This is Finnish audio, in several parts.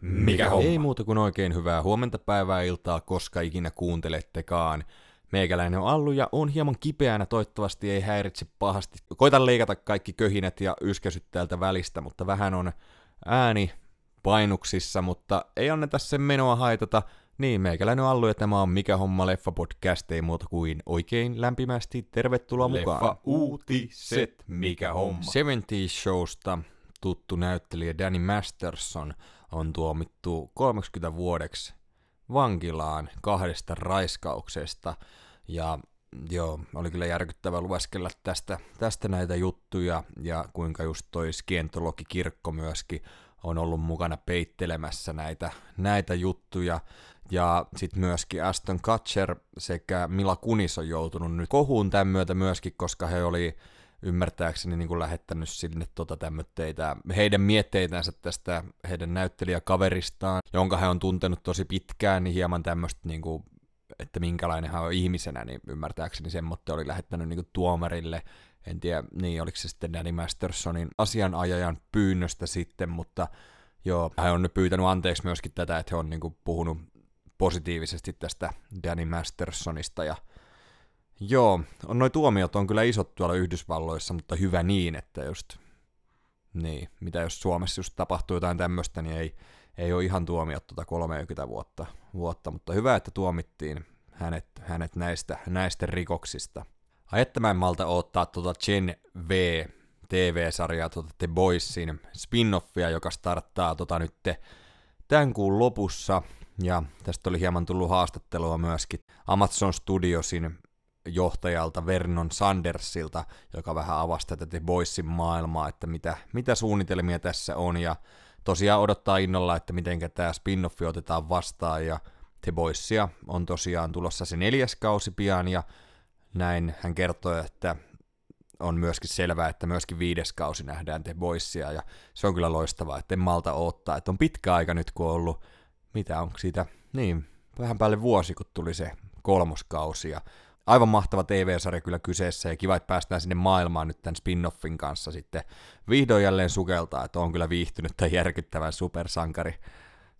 Mikä homma? Ei muuta kuin oikein hyvää huomenta päivää iltaa, koska ikinä kuuntelettekaan. Meikäläinen on Allu ja on hieman kipeänä, toivottavasti ei häiritse pahasti. Koitan leikata kaikki köhinät ja yskäsyt täältä välistä, mutta vähän on ääni painuksissa, mutta ei anneta sen menoa haitata. Niin, meikäläinen on Allu ja tämä on Mikä homma leffa podcast, ei muuta kuin oikein lämpimästi tervetuloa mukaan. Leffa uutiset. Mikä homma? 70 Showsta tuttu näyttelijä Danny Masterson on tuomittu 30 vuodeksi vankilaan kahdesta raiskauksesta. Ja joo, oli kyllä järkyttävä lueskella tästä, tästä näitä juttuja ja kuinka just toi skientologikirkko myöskin on ollut mukana peittelemässä näitä, näitä juttuja. Ja sitten myöskin Aston Kutcher sekä Mila Kunis on joutunut nyt kohuun tämän myötä myöskin, koska he oli ymmärtääkseni niin kuin lähettänyt sinne tota tämmöitteitä, heidän mietteitänsä tästä heidän näyttelijäkaveristaan, jonka he on tuntenut tosi pitkään, niin hieman tämmöistä niin kuin, että minkälainen hän on ihmisenä, niin ymmärtääkseni semmoitte oli lähettänyt niin kuin tuomarille, en tiedä, niin oliko se sitten Danny Mastersonin asianajajan pyynnöstä sitten, mutta joo, hän on nyt pyytänyt anteeksi myöskin tätä, että he on niin kuin puhunut positiivisesti tästä Danny Mastersonista ja Joo, on noi tuomiot on kyllä isot tuolla Yhdysvalloissa, mutta hyvä niin, että just, niin, mitä jos Suomessa just tapahtuu jotain tämmöistä, niin ei, ei ole ihan tuomiot tuota 30 vuotta, vuotta, mutta hyvä, että tuomittiin hänet, hänet näistä, näistä rikoksista. Ai että mä en malta ottaa tuota Gen V TV-sarjaa, tuota The Boysin spin-offia, joka starttaa tota nyt tämän kuun lopussa, ja tästä oli hieman tullut haastattelua myöskin Amazon Studiosin johtajalta Vernon Sandersilta, joka vähän avasi tätä The Boysin maailmaa, että mitä, mitä suunnitelmia tässä on, ja tosiaan odottaa innolla, että miten tämä spin-offi otetaan vastaan, ja The Boysia on tosiaan tulossa se neljäs kausi pian, ja näin hän kertoi, että on myöskin selvää, että myöskin viides kausi nähdään The Boysia, ja se on kyllä loistavaa, että en malta odottaa, että on pitkä aika nyt, kun on ollut, mitä on siitä, niin, vähän päälle vuosi, kun tuli se kolmoskausi, ja aivan mahtava TV-sarja kyllä kyseessä ja kiva, että päästään sinne maailmaan nyt tämän spin-offin kanssa sitten vihdoin jälleen sukeltaa, että on kyllä viihtynyt tämän järkyttävän supersankari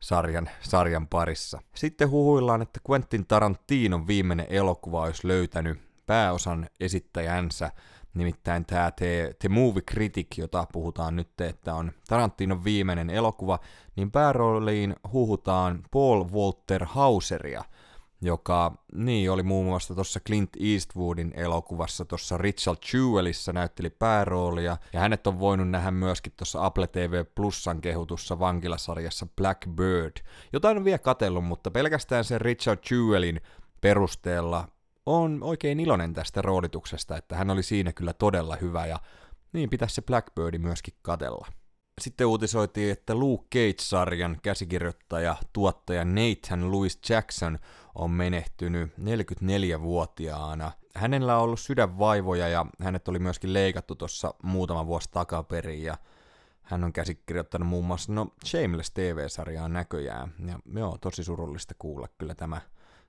sarjan, sarjan parissa. Sitten huhuillaan, että Quentin Tarantinon viimeinen elokuva olisi löytänyt pääosan esittäjänsä, nimittäin tämä The, The Movie Critic, jota puhutaan nyt, että on Tarantinon viimeinen elokuva, niin päärooliin huhutaan Paul Walter Hauseria – joka niin oli muun muassa tuossa Clint Eastwoodin elokuvassa tuossa Richard Jewelissa näytteli pääroolia, ja hänet on voinut nähdä myöskin tuossa Apple TV Plusan kehutussa vankilasarjassa Blackbird. Jotain on vielä katellut, mutta pelkästään sen Richard Jewelin perusteella on oikein iloinen tästä roolituksesta, että hän oli siinä kyllä todella hyvä, ja niin pitäisi se Blackbirdi myöskin katella. Sitten uutisoitiin, että Luke Cage-sarjan käsikirjoittaja, tuottaja Nathan Louis Jackson on menehtynyt 44-vuotiaana. Hänellä on ollut sydänvaivoja ja hänet oli myöskin leikattu tuossa muutama vuosi takaperin ja hän on käsikirjoittanut muun muassa no Shameless TV-sarjaa näköjään. Ja joo, tosi surullista kuulla kyllä tämä,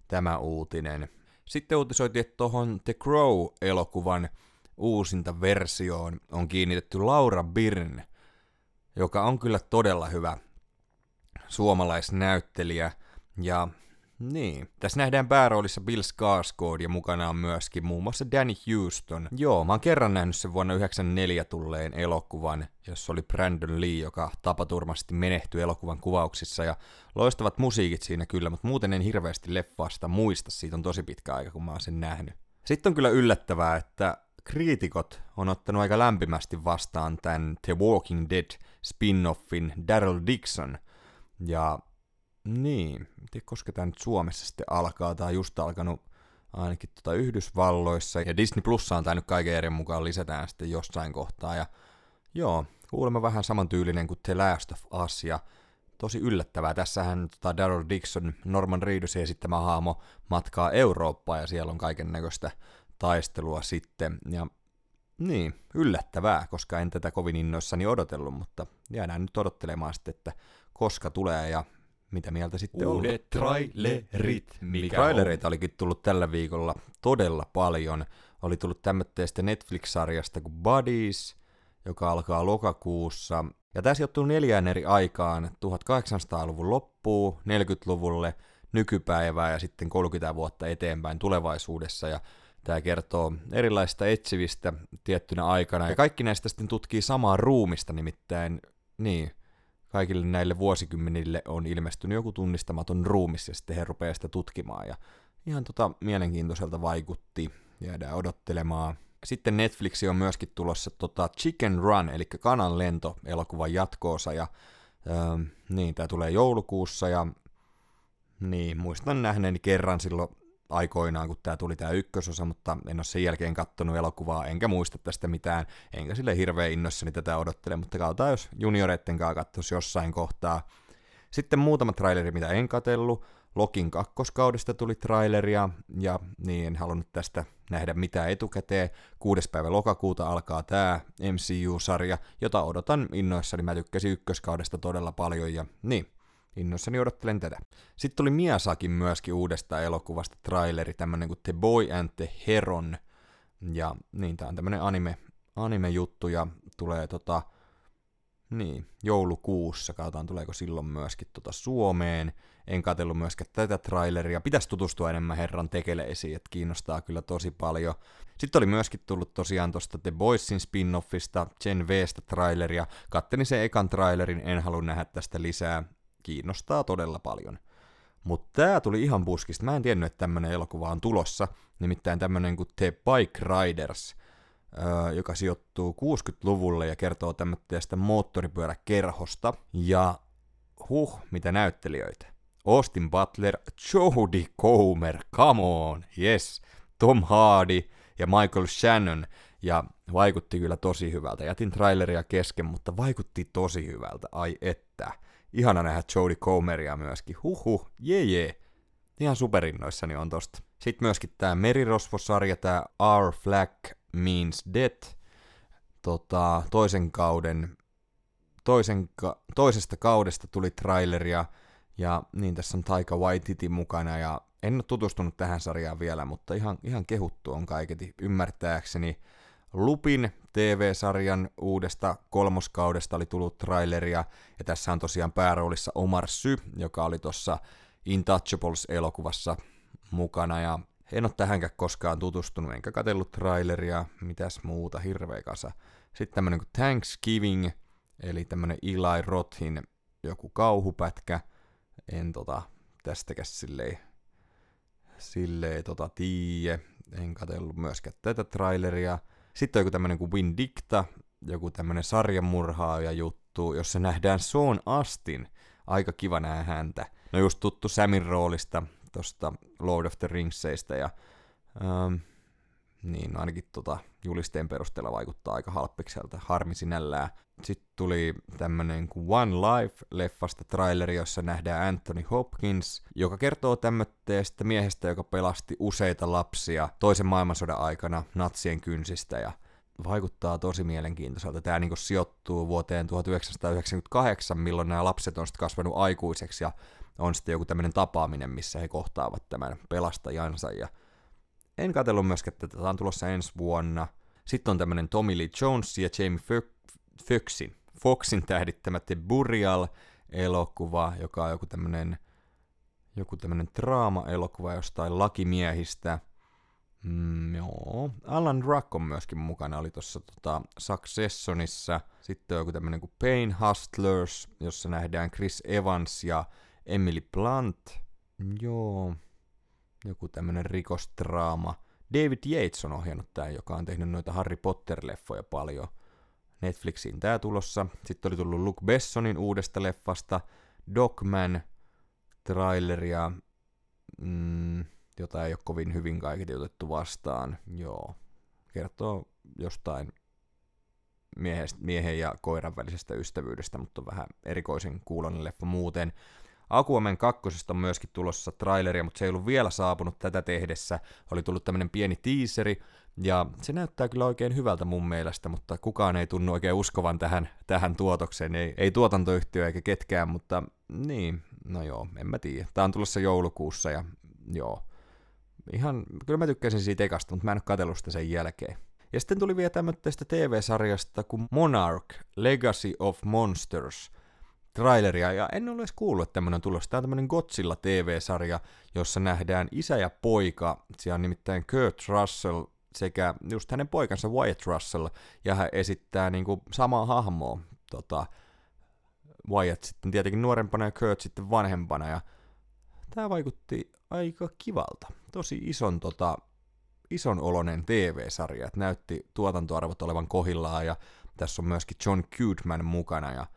tämä uutinen. Sitten uutisoitiin, että tuohon The Crow-elokuvan uusinta versioon on kiinnitetty Laura Byrne, joka on kyllä todella hyvä suomalaisnäyttelijä. Ja niin. Tässä nähdään pääroolissa Bill Skarsgård ja mukana on myöskin muun muassa Danny Houston. Joo, mä oon kerran nähnyt sen vuonna 1994 tulleen elokuvan, jossa oli Brandon Lee, joka tapaturmasti menehtyi elokuvan kuvauksissa ja loistavat musiikit siinä kyllä, mutta muuten en hirveästi leffaasta muista, siitä on tosi pitkä aika kun mä oon sen nähnyt. Sitten on kyllä yllättävää, että kriitikot on ottanut aika lämpimästi vastaan tämän The Walking Dead spin-offin Daryl Dixon, ja niin, tiedä koska tämä nyt Suomessa sitten alkaa, on just alkanut ainakin tuota Yhdysvalloissa, ja Disney Plussa on tämä nyt kaiken eri mukaan lisätään sitten jossain kohtaa, ja joo, kuulemma vähän samantyylinen kuin The Last of Us, ja tosi yllättävää. Tässähän tota Daryl Dixon, Norman Reedusin esittämä haamo, matkaa Eurooppaan, ja siellä on kaiken näköistä taistelua sitten, ja niin, yllättävää, koska en tätä kovin innoissani odotellut, mutta jäädään nyt odottelemaan sitten, että koska tulee. Ja mitä mieltä sitten? Uudet trailerit. Mikä Trailereita on? olikin tullut tällä viikolla todella paljon. Oli tullut tämmöistä Netflix-sarjasta kuin Buddies, joka alkaa lokakuussa. Ja tämä sijoittuu neljään eri aikaan, 1800-luvun loppuun, 40-luvulle, nykypäivää ja sitten 30 vuotta eteenpäin tulevaisuudessa. Ja tämä kertoo erilaisista etsivistä tiettynä aikana. Ja kaikki näistä sitten tutkii samaa ruumista, nimittäin niin, kaikille näille vuosikymmenille on ilmestynyt joku tunnistamaton ruumis, ja sitten he rupeaa sitä tutkimaan. Ja ihan tota mielenkiintoiselta vaikutti, jäädään odottelemaan. Sitten Netflix on myöskin tulossa tota Chicken Run, eli kanan lento elokuvan jatkoosa, ja öö, niin, tämä tulee joulukuussa, ja niin, muistan nähneeni kerran silloin aikoinaan, kun tämä tuli tämä ykkösosa, mutta en ole sen jälkeen kattonut elokuvaa, enkä muista tästä mitään, enkä sille hirveän innossani tätä odottele, mutta katsotaan, jos junioreitten kanssa katsoisi jossain kohtaa. Sitten muutama traileri, mitä en katellut. Lokin kakkoskaudesta tuli traileria, ja niin en halunnut tästä nähdä mitään etukäteen. Kuudes päivä lokakuuta alkaa tämä MCU-sarja, jota odotan innoissani. Mä tykkäsin ykköskaudesta todella paljon, ja niin, innoissani odottelen tätä. Sitten tuli Miasakin myöskin uudesta elokuvasta traileri, tämmönen kuin The Boy and the Heron. Ja niin, tää on tämmönen anime, anime-juttu ja tulee tota, niin, joulukuussa, katsotaan tuleeko silloin myöskin tota Suomeen. En katsellut myöskään tätä traileria. Pitäisi tutustua enemmän herran tekeleisiin, että kiinnostaa kyllä tosi paljon. Sitten oli myöskin tullut tosiaan tuosta The Boysin spin-offista, Gen Vstä traileria. Kattelin sen ekan trailerin, en halua nähdä tästä lisää kiinnostaa todella paljon. Mutta tämä tuli ihan puskista. Mä en tiennyt, että tämmönen elokuva on tulossa. Nimittäin tämmönen kuin The Bike Riders, öö, joka sijoittuu 60-luvulle ja kertoo tämmöistä moottoripyöräkerhosta. Ja huh, mitä näyttelijöitä. Austin Butler, Jodie Comer, come on, yes, Tom Hardy ja Michael Shannon, ja vaikutti kyllä tosi hyvältä. Jätin traileria kesken, mutta vaikutti tosi hyvältä, ai että ihana nähdä Jodie Comeria myöskin. Huhu, jee jee. Ihan superinnoissani on tosta. Sitten myöskin tämä Merirosvosarja, tämä Our Flag Means Death, tota, toisen kauden, toisen ka- toisesta kaudesta tuli traileria, ja niin tässä on Taika Waititi mukana, ja en ole tutustunut tähän sarjaan vielä, mutta ihan, ihan kehuttu on kaiketi ymmärtääkseni. Lupin TV-sarjan uudesta kolmoskaudesta oli tullut traileria, ja tässä on tosiaan pääroolissa Omar Sy, joka oli tuossa Intouchables-elokuvassa mukana, ja en ole tähänkään koskaan tutustunut, enkä katsellut traileria, mitäs muuta, hirveä kasa. Sitten tämmönen kuin Thanksgiving, eli tämmönen Eli Rothin joku kauhupätkä, en tota, tästäkäs silleen, silleen tota tiiä, en katsellut myöskään tätä traileria, sitten on joku tämmönen kuin Windicta, joku tämmönen sarjamurhaaja juttu, jossa nähdään Sean Astin. Aika kiva nähdä häntä. No just tuttu Samin roolista tosta Lord of the Ringsseistä ja ähm, niin no ainakin tota julisteen perusteella vaikuttaa aika halppikselta, harmi sinällään. Sitten tuli tämmönen kuin One Life-leffasta traileri, jossa nähdään Anthony Hopkins, joka kertoo tämmöistä miehestä, joka pelasti useita lapsia toisen maailmansodan aikana natsien kynsistä ja vaikuttaa tosi mielenkiintoiselta. Tämä niin sijoittuu vuoteen 1998, milloin nämä lapset on sitten kasvanut aikuiseksi ja on sitten joku tämmöinen tapaaminen, missä he kohtaavat tämän pelastajansa ja en katsellut myöskään, että tätä on tulossa ensi vuonna. Sitten on tämmönen Tommy Lee Jones ja Jamie Foxin, Foxin tähdittämä The Burial-elokuva, joka on joku tämmönen, joku tämmönen draama-elokuva jostain lakimiehistä. Mm, joo. Alan Ruck on myöskin mukana, oli tuossa tota, Successionissa. Sitten on joku tämmönen kuin Pain Hustlers, jossa nähdään Chris Evans ja Emily Blunt. Joo, joku tämmönen rikostraama. David Yates on ohjannut tämän, joka on tehnyt noita Harry Potter-leffoja paljon. Netflixiin tää tulossa. Sitten oli tullut Luke Bessonin uudesta leffasta, Dogman, traileria, mm, jota ei ole kovin hyvin kaiketi otettu vastaan. Joo, kertoo jostain miehen ja koiran välisestä ystävyydestä, mutta on vähän erikoisen kuulonen leffa muuten. Aquaman 2 on myöskin tulossa traileria, mutta se ei ollut vielä saapunut tätä tehdessä. Oli tullut tämmönen pieni teaseri, ja se näyttää kyllä oikein hyvältä mun mielestä, mutta kukaan ei tunnu oikein uskovan tähän, tähän tuotokseen. Ei, ei tuotantoyhtiö eikä ketkään, mutta niin, no joo, en mä tiedä. Tää on tulossa joulukuussa ja joo. Ihan, kyllä mä tykkäsin siitä ekasta, mutta mä en ole katsellut sitä sen jälkeen. Ja sitten tuli vielä tämmöistä TV-sarjasta kuin Monarch, Legacy of Monsters, traileria, ja en ole edes kuullut, että tämmöinen on tulossa. Tämä on tämmöinen Godzilla TV-sarja, jossa nähdään isä ja poika, siellä on nimittäin Kurt Russell sekä just hänen poikansa Wyatt Russell, ja hän esittää niinku samaa hahmoa, tota, Wyatt sitten tietenkin nuorempana ja Kurt sitten vanhempana, ja tämä vaikutti aika kivalta. Tosi ison, tota, ison olonen TV-sarja, että näytti tuotantoarvot olevan kohillaan, ja tässä on myöskin John Goodman mukana, ja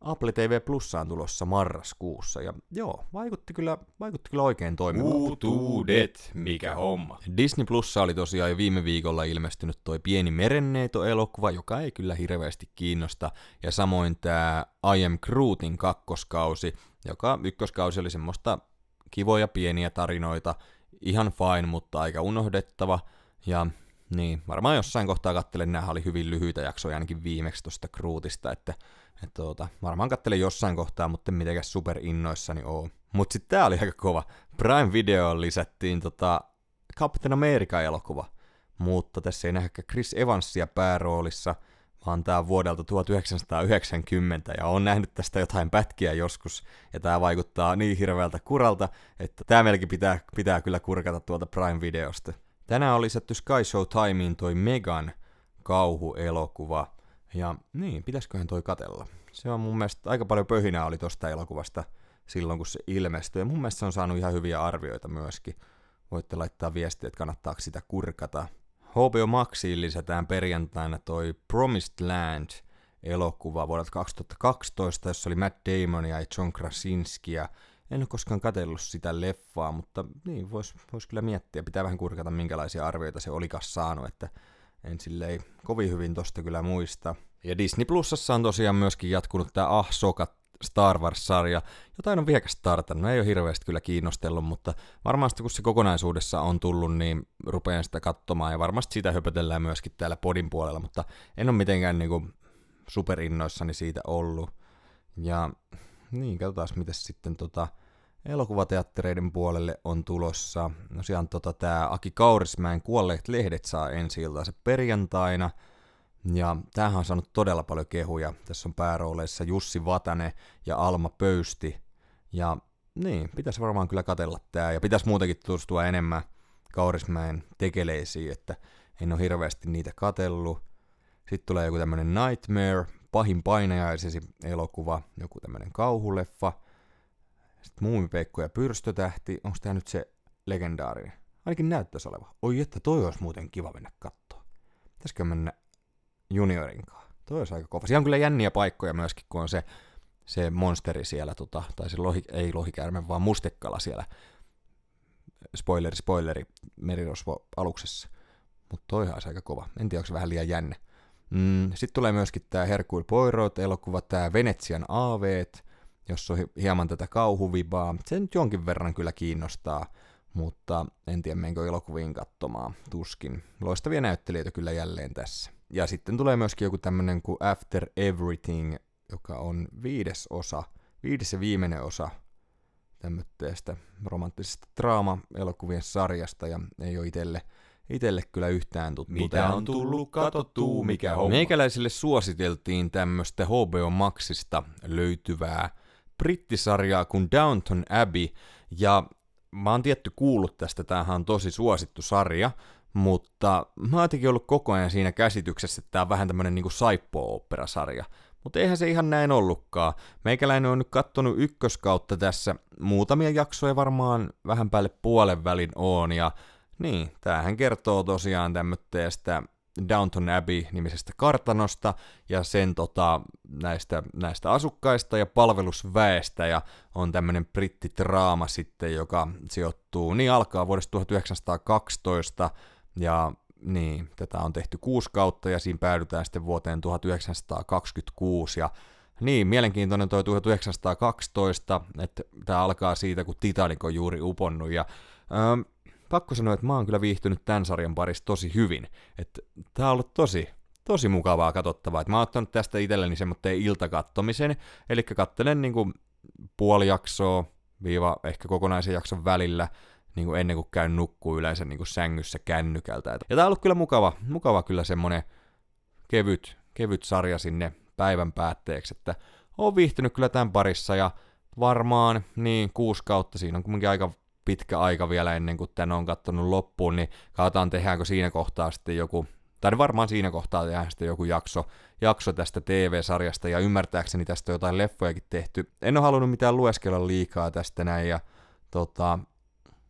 Apple TV Plussa on tulossa marraskuussa, ja joo, vaikutti kyllä, vaikutti kyllä oikein toimivalta. Uutuudet, mikä homma. Disney Plussa oli tosiaan jo viime viikolla ilmestynyt toi Pieni merenneito-elokuva, joka ei kyllä hirveästi kiinnosta, ja samoin tämä I Am Grootin kakkoskausi, joka ykköskausi oli semmoista kivoja pieniä tarinoita, ihan fine, mutta aika unohdettava, ja niin, varmaan jossain kohtaa kattelen, nämä oli hyvin lyhyitä jaksoja ainakin viimeksi tuosta Grootista, että et tuota, varmaan kattelin jossain kohtaa, mutta mitenkään super innoissani oo. Mut sit tää oli aika kova. Prime Video lisättiin tota Captain America-elokuva, mutta tässä ei nähdä Chris Evansia pääroolissa, vaan tää on vuodelta 1990 ja on nähnyt tästä jotain pätkiä joskus ja tää vaikuttaa niin hirveältä kuralta, että tää melkein pitää, pitää kyllä kurkata tuolta Prime Videosta. Tänään on lisätty Sky Show Timeen toi Megan kauhuelokuva, ja niin, pitäisiköhän toi katella. Se on mun mielestä aika paljon pöhinää oli tosta elokuvasta silloin, kun se ilmestyi. Ja mun mielestä se on saanut ihan hyviä arvioita myöskin. Voitte laittaa viestiä, että kannattaako sitä kurkata. HBO Maxiin lisätään perjantaina toi Promised Land elokuva vuodelta 2012, jossa oli Matt Damon ja John Krasinski. Ja en ole koskaan katsellut sitä leffaa, mutta niin, voisi vois kyllä miettiä. Pitää vähän kurkata, minkälaisia arvioita se olikas saanut, että en silleen kovin hyvin tosta kyllä muista. Ja Disney Plusassa on tosiaan myöskin jatkunut tämä Ah Soka Star Wars-sarja, jota on vieläkään startannut, ei ole hirveästi kyllä kiinnostellut, mutta varmasti kun se kokonaisuudessa on tullut, niin rupean sitä katsomaan, ja varmasti sitä höpötellään myöskin täällä podin puolella, mutta en ole mitenkään niinku superinnoissani siitä ollut. Ja niin, katsotaan miten sitten tota, elokuvateattereiden puolelle on tulossa. No siellä tota, tämä Aki Kaurismäen Kuolleet lehdet saa ensi se perjantaina. Ja tämähän on saanut todella paljon kehuja. Tässä on päärooleissa Jussi Vatane ja Alma Pöysti. Ja niin, pitäisi varmaan kyllä katella tää. Ja pitäisi muutenkin tutustua enemmän Kaurismäen tekeleisiin, että en ole hirveästi niitä katellut. Sitten tulee joku tämmönen Nightmare, pahin painajaisesi elokuva, joku tämmönen kauhuleffa – sitten Muumipeikko ja Pyrstötähti, onko tämä nyt se legendaarinen? Ainakin näyttäisi oleva. Oi että toi olisi muuten kiva mennä katsoa. Pitäisikö mennä juniorinkaan? Toi olisi aika kova. Siellä on kyllä jänniä paikkoja myöskin, kun on se, se monsteri siellä, tota, tai se lohi, ei lohikäärme, vaan mustekala siellä. Spoileri, spoileri, merirosvo aluksessa. Mutta toi olisi aika kova. En tiedä, onko se vähän liian jänne. Mm, Sitten tulee myöskin tämä Hercule Poirot-elokuva, tämä Venetsian aaveet, jos on hieman tätä kauhuvibaa. Se nyt jonkin verran kyllä kiinnostaa, mutta en tiedä menkö elokuviin katsomaan, tuskin. Loistavia näyttelijöitä kyllä jälleen tässä. Ja sitten tulee myöskin joku tämmönen kuin After Everything, joka on viides osa, viides ja viimeinen osa tämmöistä romanttisesta draama-elokuvien sarjasta, ja ei ole itselle itelle kyllä yhtään tuttu. Mitä on tullut katottuu, mikä homma? Meikäläisille suositeltiin tämmöistä HBO Maxista löytyvää brittisarjaa kuin Downton Abbey, ja mä oon tietty kuullut tästä, tämähän on tosi suosittu sarja, mutta mä oon jotenkin ollut koko ajan siinä käsityksessä, että tää on vähän tämmönen niinku saippo-oopperasarja. Mutta eihän se ihan näin ollutkaan. Meikäläinen on nyt kattonut ykköskautta tässä muutamia jaksoja varmaan vähän päälle puolen välin on, ja niin, tämähän kertoo tosiaan tämmöistä Downton Abbey-nimisestä kartanosta ja sen tota, näistä, näistä asukkaista ja palvelusväestä. Ja on tämmöinen brittitraama sitten, joka sijoittuu, niin alkaa vuodesta 1912 ja niin, tätä on tehty kuusi kautta ja siinä päädytään sitten vuoteen 1926 ja niin, mielenkiintoinen toi 1912, että tämä alkaa siitä, kun Titanic on juuri uponnut. Ja ähm, pakko sanoa, että mä oon kyllä viihtynyt tämän sarjan parissa tosi hyvin. Että tää on ollut tosi, tosi mukavaa katsottavaa. Et mä oon ottanut tästä itselleni semmoitteen iltakattomisen, eli kattelen niinku puoli jaksoa, viiva ehkä kokonaisen jakson välillä, niin kuin ennen kuin käyn nukkuu yleensä niin kuin sängyssä kännykältä. Ja tää on ollut kyllä mukava, mukava kyllä semmonen kevyt, kevyt sarja sinne päivän päätteeksi, että oon viihtynyt kyllä tämän parissa ja varmaan niin kuusi kautta, siinä on kuitenkin aika pitkä aika vielä ennen kuin tän on kattonut loppuun, niin katsotaan tehdäänkö siinä kohtaa sitten joku, tai varmaan siinä kohtaa tehdään sitten joku jakso, jakso tästä TV-sarjasta, ja ymmärtääkseni tästä on jotain leffojakin tehty. En ole halunnut mitään lueskella liikaa tästä näin, ja tota,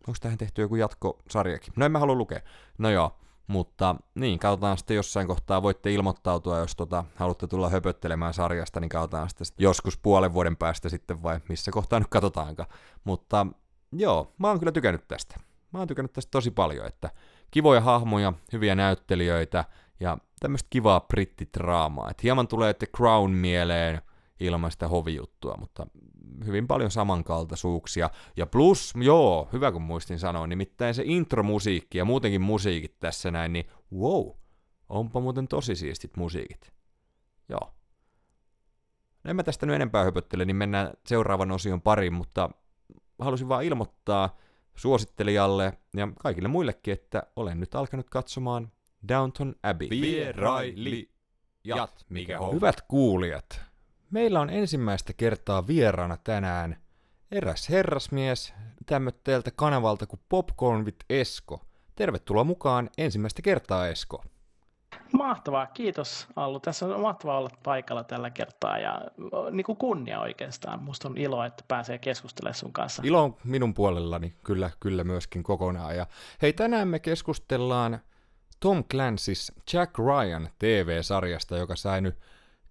onko tähän tehty joku jatkosarjakin? No en mä halua lukea. No joo, mutta niin, katsotaan sitten jossain kohtaa, voitte ilmoittautua, jos tota, haluatte tulla höpöttelemään sarjasta, niin katsotaan sitten joskus puolen vuoden päästä sitten vai missä kohtaa nyt katsotaankaan. Mutta joo, mä oon kyllä tykännyt tästä. Mä oon tykännyt tästä tosi paljon, että kivoja hahmoja, hyviä näyttelijöitä ja tämmöistä kivaa brittidraamaa. Et hieman tulee The Crown mieleen ilman sitä hovijuttua, mutta hyvin paljon samankaltaisuuksia. Ja plus, joo, hyvä kun muistin sanoa, nimittäin se intromusiikki ja muutenkin musiikit tässä näin, niin wow, onpa muuten tosi siistit musiikit. Joo. En mä tästä nyt enempää höpöttele, niin mennään seuraavan osion pariin, mutta halusin vaan ilmoittaa suosittelijalle ja kaikille muillekin, että olen nyt alkanut katsomaan Downton Abbey. Vieraili. Jat, mikä homma. Hyvät kuulijat, meillä on ensimmäistä kertaa vieraana tänään eräs herrasmies tämmötteeltä kanavalta kuin Popcorn with Esko. Tervetuloa mukaan ensimmäistä kertaa Esko. Mahtavaa, kiitos Allu. Tässä on mahtavaa olla paikalla tällä kertaa ja niin kuin kunnia oikeastaan. Musta on ilo, että pääsee keskustelemaan sun kanssa. Ilo on minun puolellani kyllä, kyllä myöskin kokonaan. Ja hei, tänään me keskustellaan Tom Clancy's Jack Ryan TV-sarjasta, joka sai nyt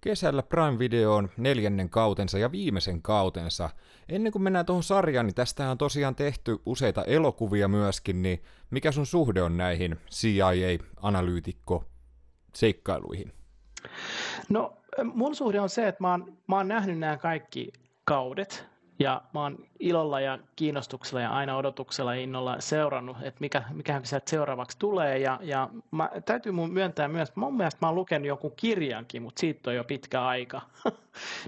kesällä Prime Videoon neljännen kautensa ja viimeisen kautensa. Ennen kuin mennään tuohon sarjaan, niin tästä on tosiaan tehty useita elokuvia myöskin, niin mikä sun suhde on näihin CIA-analyytikko seikkailuihin? No, mun suhde on se, että mä oon, mä oon nähnyt nämä kaikki kaudet, ja mä oon ilolla ja kiinnostuksella ja aina odotuksella ja innolla seurannut, että mikä, mikähän sieltä seuraavaksi tulee. Ja, ja mä, täytyy mun myöntää myös, että mun mielestä mä oon lukenut jonkun kirjankin, mutta siitä on jo pitkä aika.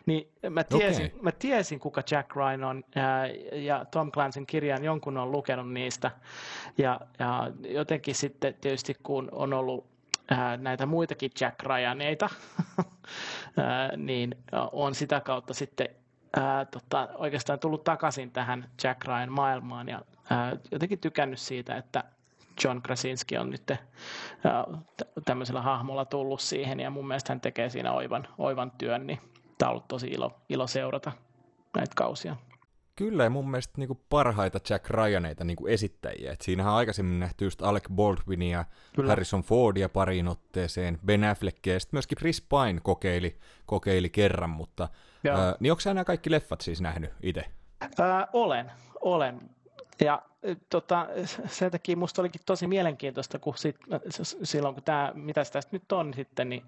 niin mä tiesin, okay. mä tiesin, kuka Jack Ryan on ää, ja Tom Clancyn kirjan jonkun on lukenut niistä. Ja, ja jotenkin sitten tietysti kun on ollut ää, näitä muitakin Jack Ryaneita, niin on sitä kautta sitten ää, tota, oikeastaan tullut takaisin tähän Jack Ryan maailmaan. Ja ää, jotenkin tykännyt siitä, että John Krasinski on nyt tämmöisellä hahmolla tullut siihen. Ja mun mielestä hän tekee siinä oivan, oivan työn, niin tämä on ollut tosi ilo, ilo seurata näitä kausia. Kyllä, ja mun mielestä niinku parhaita Jack Ryaneita niinku esittäjiä. Et siinähän on aikaisemmin nähty just Alec Baldwinia, Kyllä. Harrison Fordia pariin otteeseen, Ben Affleckia, ja sitten myöskin Chris Pine kokeili, kokeili kerran, mutta ää, niin onko nämä kaikki leffat siis nähnyt itse? olen, olen. Ja tota, sen takia musta olikin tosi mielenkiintoista, kun sit, silloin kun tämä, mitä tästä nyt on sitten, niin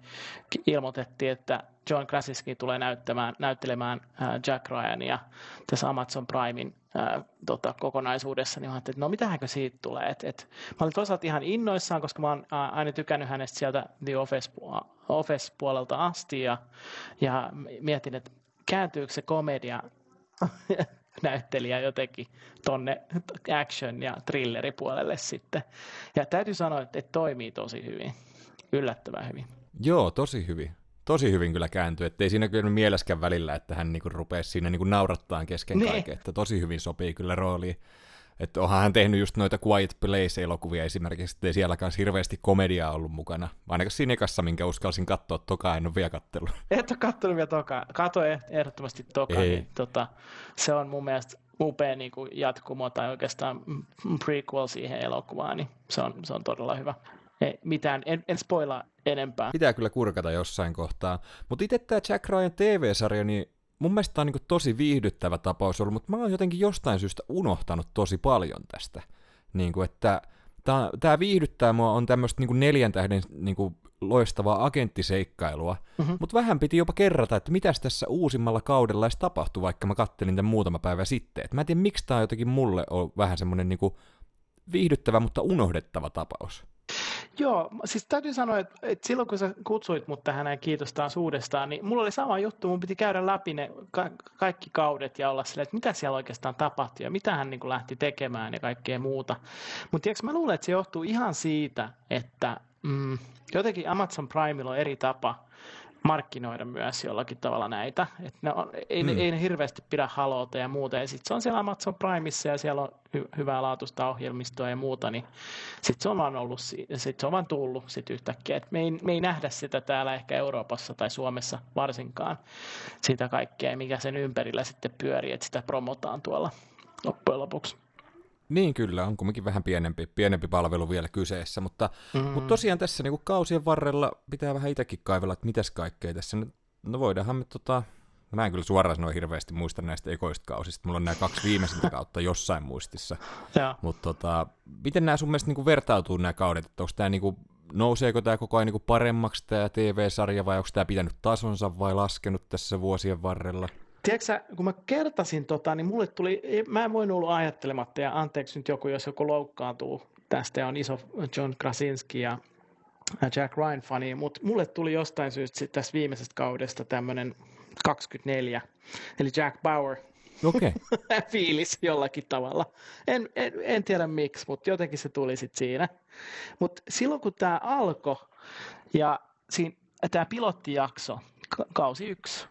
ilmoitettiin, että John Krasinski tulee näyttämään, näyttelemään Jack Ryania tässä Amazon Primein ää, tota, kokonaisuudessa, niin ajattelin, että no mitähänkö siitä tulee. Et, et, mä olin toisaalta ihan innoissaan, koska mä oon aina tykännyt hänestä sieltä The Office, Office-puolelta asti ja, ja mietin, että kääntyykö se komedia näyttelijä jotenkin tonne action- ja thrilleripuolelle sitten. Ja täytyy sanoa, että, toimii tosi hyvin, yllättävän hyvin. Joo, tosi hyvin. Tosi hyvin kyllä kääntyy, ettei siinä kyllä mieleskään välillä, että hän niinku rupeaa siinä niinku naurattaa kesken niin. kaiken, että tosi hyvin sopii kyllä rooliin. Että onhan hän tehnyt just noita Quiet Place-elokuvia esimerkiksi, ettei siellä kanssa hirveästi komediaa ollut mukana. Ainakaan siinä ekassa, minkä uskalsin katsoa toka, en ole vielä kattellut. Et ole kattonut vielä toka. Kato ehdottomasti toka. Ei. Niin, tota, se on mun mielestä upea niin kuin jatkumo tai oikeastaan prequel siihen elokuvaan, niin se on, se on todella hyvä. Ei, mitään, en, en spoilaa enempää. Pitää kyllä kurkata jossain kohtaa. Mutta itse tämä Jack Ryan TV-sarja, niin mun mielestä tämä on niin tosi viihdyttävä tapaus ollut, mutta mä oon jotenkin jostain syystä unohtanut tosi paljon tästä. Niin kuin, että tämä viihdyttää mua on tämmöistä niin neljän tähden niin kuin loistavaa agenttiseikkailua, mm-hmm. mutta vähän piti jopa kerrata, että mitäs tässä uusimmalla kaudella edes tapahtui, vaikka mä kattelin tämän muutama päivä sitten. Et mä en tiedä, miksi tämä jotenkin mulle on vähän semmoinen niin viihdyttävä, mutta unohdettava tapaus. Joo, siis täytyy sanoa, että, että silloin kun sä kutsuit mut tähän ja kiitos taas uudestaan, niin mulla oli sama juttu, mun piti käydä läpi ne ka- kaikki kaudet ja olla silleen, että mitä siellä oikeastaan tapahtui ja mitä hän niin lähti tekemään ja kaikkea muuta. Mutta tiedätkö, mä luulen, että se johtuu ihan siitä, että mm, jotenkin Amazon Primella on eri tapa markkinoida myös jollakin tavalla näitä. Et ne on, ei, mm. ne, ei ne hirveästi pidä haloota ja muuta. Ja sitten se on siellä Amazon Primeissa ja siellä on hy, hyvää laatuista ohjelmistoa ja muuta, niin sitten se on vaan ollut, sit se on vaan tullut sit yhtäkkiä. Et me, ei, me ei nähdä sitä täällä ehkä Euroopassa tai Suomessa varsinkaan, sitä kaikkea, mikä sen ympärillä sitten pyörii, että sitä promotaan tuolla loppujen lopuksi. Niin kyllä, on kumminkin vähän pienempi, pienempi palvelu vielä kyseessä, mutta, mm. mutta tosiaan tässä niin kuin kausien varrella pitää vähän itsekin kaivella, että mitäs kaikkea tässä nyt, no voidaanhan me tota, mä en kyllä suoraan sanoa hirveästi muista näistä ekoista kausista, mulla on nämä kaksi viimeisintä kautta jossain muistissa, mutta tota, miten nämä sun mielestä niin kuin vertautuu nämä kaudet, että onko tämä niin kuin, nouseeko tämä koko ajan niin kuin paremmaksi tämä TV-sarja vai onko tämä pitänyt tasonsa vai laskenut tässä vuosien varrella? Tiedätkö kun mä kertasin tota, niin mulle tuli, mä en voinut olla ajattelematta, ja anteeksi nyt joku, jos joku loukkaantuu tästä, on iso John Krasinski ja Jack Ryan fani, mutta mulle tuli jostain syystä tästä viimeisestä kaudesta tämmöinen 24, eli Jack Bauer okay. fiilis jollakin tavalla. En, en, en tiedä miksi, mutta jotenkin se tuli sitten siinä. Mutta silloin kun tämä alkoi, ja tämä pilottijakso, kausi yksi,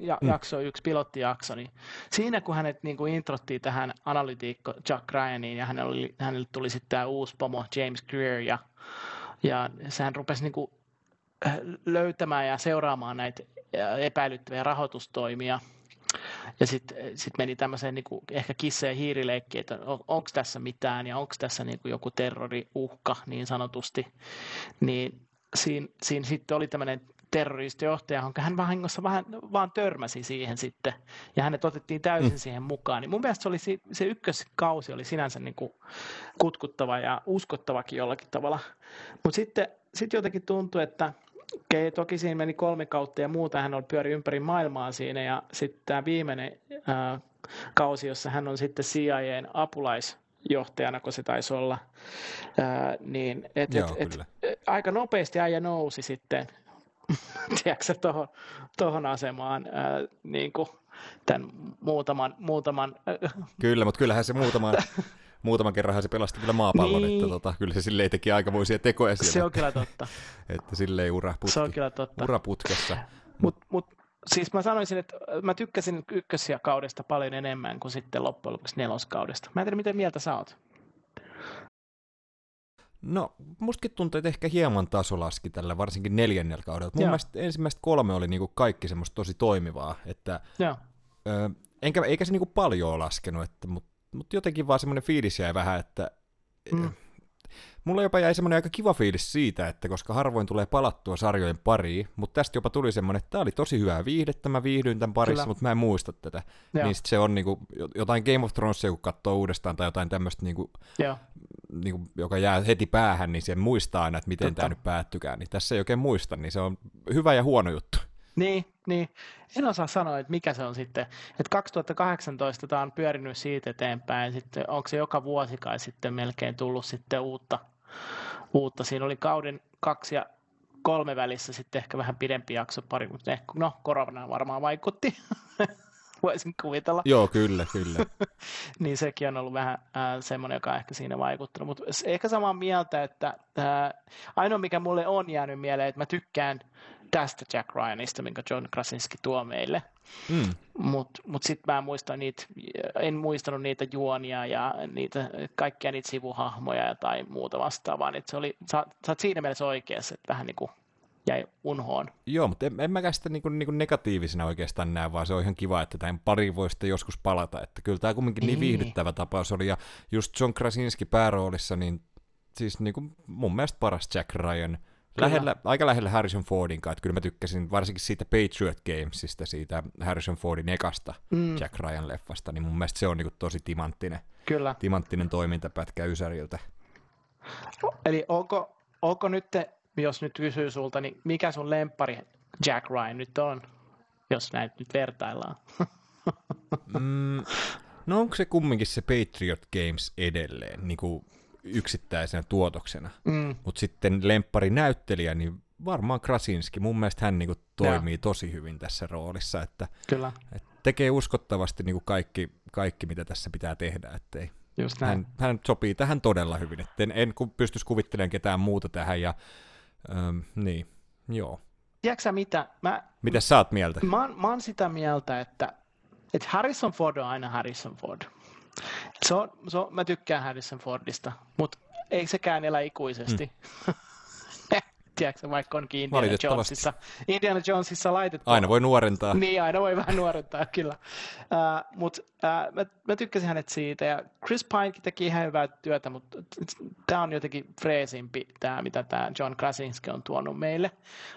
ja, mm. jakso yksi, pilottijakso, niin siinä kun hänet niin kuin introttiin tähän analytiikko Jack Ryaniin ja hänelle, oli, hänelle tuli sitten tämä uusi pomo James Greer ja, ja sehän rupesi niin kuin äh, löytämään ja seuraamaan näitä äh, epäilyttäviä rahoitustoimia ja sitten sit meni tämmöiseen niin kuin ehkä kissa- ja hiirileikkiin, että on, onko tässä mitään ja onko tässä niin kuin joku terroriuhka niin sanotusti, niin siinä, siinä sitten oli tämmöinen terroristijohtaja, jonka hän vahingossa vähän vaan törmäsi siihen sitten, ja hänet otettiin täysin mm. siihen mukaan. Niin mun mielestä se, oli, se ykköskausi oli sinänsä niin kuin kutkuttava ja uskottavakin jollakin tavalla. Mutta sitten sit jotenkin tuntui, että okay, toki siinä meni kolme kautta ja muuta, hän oli pyöri ympäri maailmaa siinä, ja sitten tämä viimeinen ää, kausi, jossa hän on sitten CIAn apulais johtajana, kun se taisi olla, ää, niin et, Joo, et, et, aika nopeasti äijä nousi sitten tiedätkö, tohon, tohon asemaan ää, niin kuin tämän muutaman... muutaman Kyllä, mutta kyllähän se muutaman, muutaman kerran se pelasti kyllä maapallon, niin. että tota, kyllä se silleen teki aikamoisia tekoja siellä. Se on kyllä totta. että silleen ura, putki, se on kyllä totta. ura putkessa. Mut, mut, siis mä sanoisin, että mä tykkäsin ykköskaudesta paljon enemmän kuin sitten loppujen lopuksi neloskaudesta. Mä en tiedä, miten mieltä sä oot. No, mustakin tuntuu, että ehkä hieman taso laski tällä, varsinkin neljännellä kaudella. Mun mielestä ensimmäistä kolme oli niinku kaikki semmoista tosi toimivaa, että Ö, enkä, eikä se niinku paljon laskenut, että, mutta mut jotenkin vaan semmoinen fiilis jäi vähän, että mm mulla jopa jäi semmoinen aika kiva fiilis siitä, että koska harvoin tulee palattua sarjojen pariin, mutta tästä jopa tuli semmoinen, että tämä oli tosi hyvää viihdettä, mä viihdyin tämän parissa, Kyllä. mutta mä en muista tätä. Joo. Niin se on niinku, jotain Game of Thronesia, kun katsoo uudestaan, tai jotain tämmöistä, niinku, niinku, joka jää heti päähän, niin se muistaa aina, että miten tämä nyt päättykään. Niin tässä ei oikein muista, niin se on hyvä ja huono juttu. Niin, niin. En osaa sanoa, että mikä se on sitten. Että 2018 tämä on pyörinyt siitä eteenpäin. Sitten onko se joka vuosi kai sitten melkein tullut sitten uutta, uutta. Siinä oli kauden kaksi ja kolme välissä sitten ehkä vähän pidempi jakso, pari, mutta ehkä, no korona varmaan vaikutti, voisin kuvitella. Joo, kyllä, kyllä. niin sekin on ollut vähän äh, semmoinen, joka on ehkä siinä vaikuttanut, mutta ehkä samaa mieltä, että äh, ainoa mikä mulle on jäänyt mieleen, että mä tykkään tästä Jack Ryanista, minkä John Krasinski tuo meille. Mm. Mutta mut sitten mä muistan niitä, en muistanut niitä juonia ja niitä, kaikkia niitä sivuhahmoja tai muuta vastaavaa. Niin se oli, sä, sä oot siinä mielessä oikeassa, että vähän niin kuin jäi unhoon. Joo, mutta en, en mäkään sitä niin niin negatiivisena oikeastaan näe, vaan se on ihan kiva, että tämän pari voi sitten joskus palata. Että kyllä tämä kumminkin niin, niin viihdyttävä tapaus oli, ja just John Krasinski pääroolissa, niin siis niin kuin mun mielestä paras Jack Ryan – Lähellä, aika lähellä Harrison Fordin kanssa, että kyllä mä tykkäsin varsinkin siitä Patriot Gamesista, siitä Harrison Fordin ekasta mm. Jack Ryan-leffasta, niin mun mielestä se on niin kuin tosi timanttinen, kyllä. timanttinen toimintapätkä Ysäriltä. Eli onko, onko nyt, jos nyt kysyy sulta, niin mikä sun lempari Jack Ryan nyt on, jos näitä nyt vertaillaan? mm, no onko se kumminkin se Patriot Games edelleen, niin kuin yksittäisenä tuotoksena. Mm. Mutta sitten lemppari näyttelijä, niin varmaan Krasinski. Mun mielestä hän niinku toimii tosi hyvin tässä roolissa, että, Kyllä, että tekee uskottavasti niinku kaikki, kaikki, mitä tässä pitää tehdä. Ettei, just näin. hän, hän sopii tähän todella hyvin. Et en, en pystyisi kuvittelemaan ketään muuta tähän. Ja, ähm, niin, joo. Tiedätkö mitä? Mä, Mitä sä oot mieltä? mä, mä oon sitä mieltä, että, että Harrison Ford on aina Harrison Ford. Se on, se on, mä tykkään Harrison Fordista, mutta ei sekään elä ikuisesti. Mm. Tiedätkö, vaikka onkin Indiana. Jonesissa, Indiana Jonesissa laitettu. Aina voi nuorentaa. Niin, aina voi vähän nuorentaa, kyllä. Uh, mutta uh, mä, mä tykkäsin hänet siitä, ja Chris Pinekin teki ihan hyvää työtä, mutta tämä on jotenkin freesimpi, tämä mitä tämä John Krasinski on tuonut meille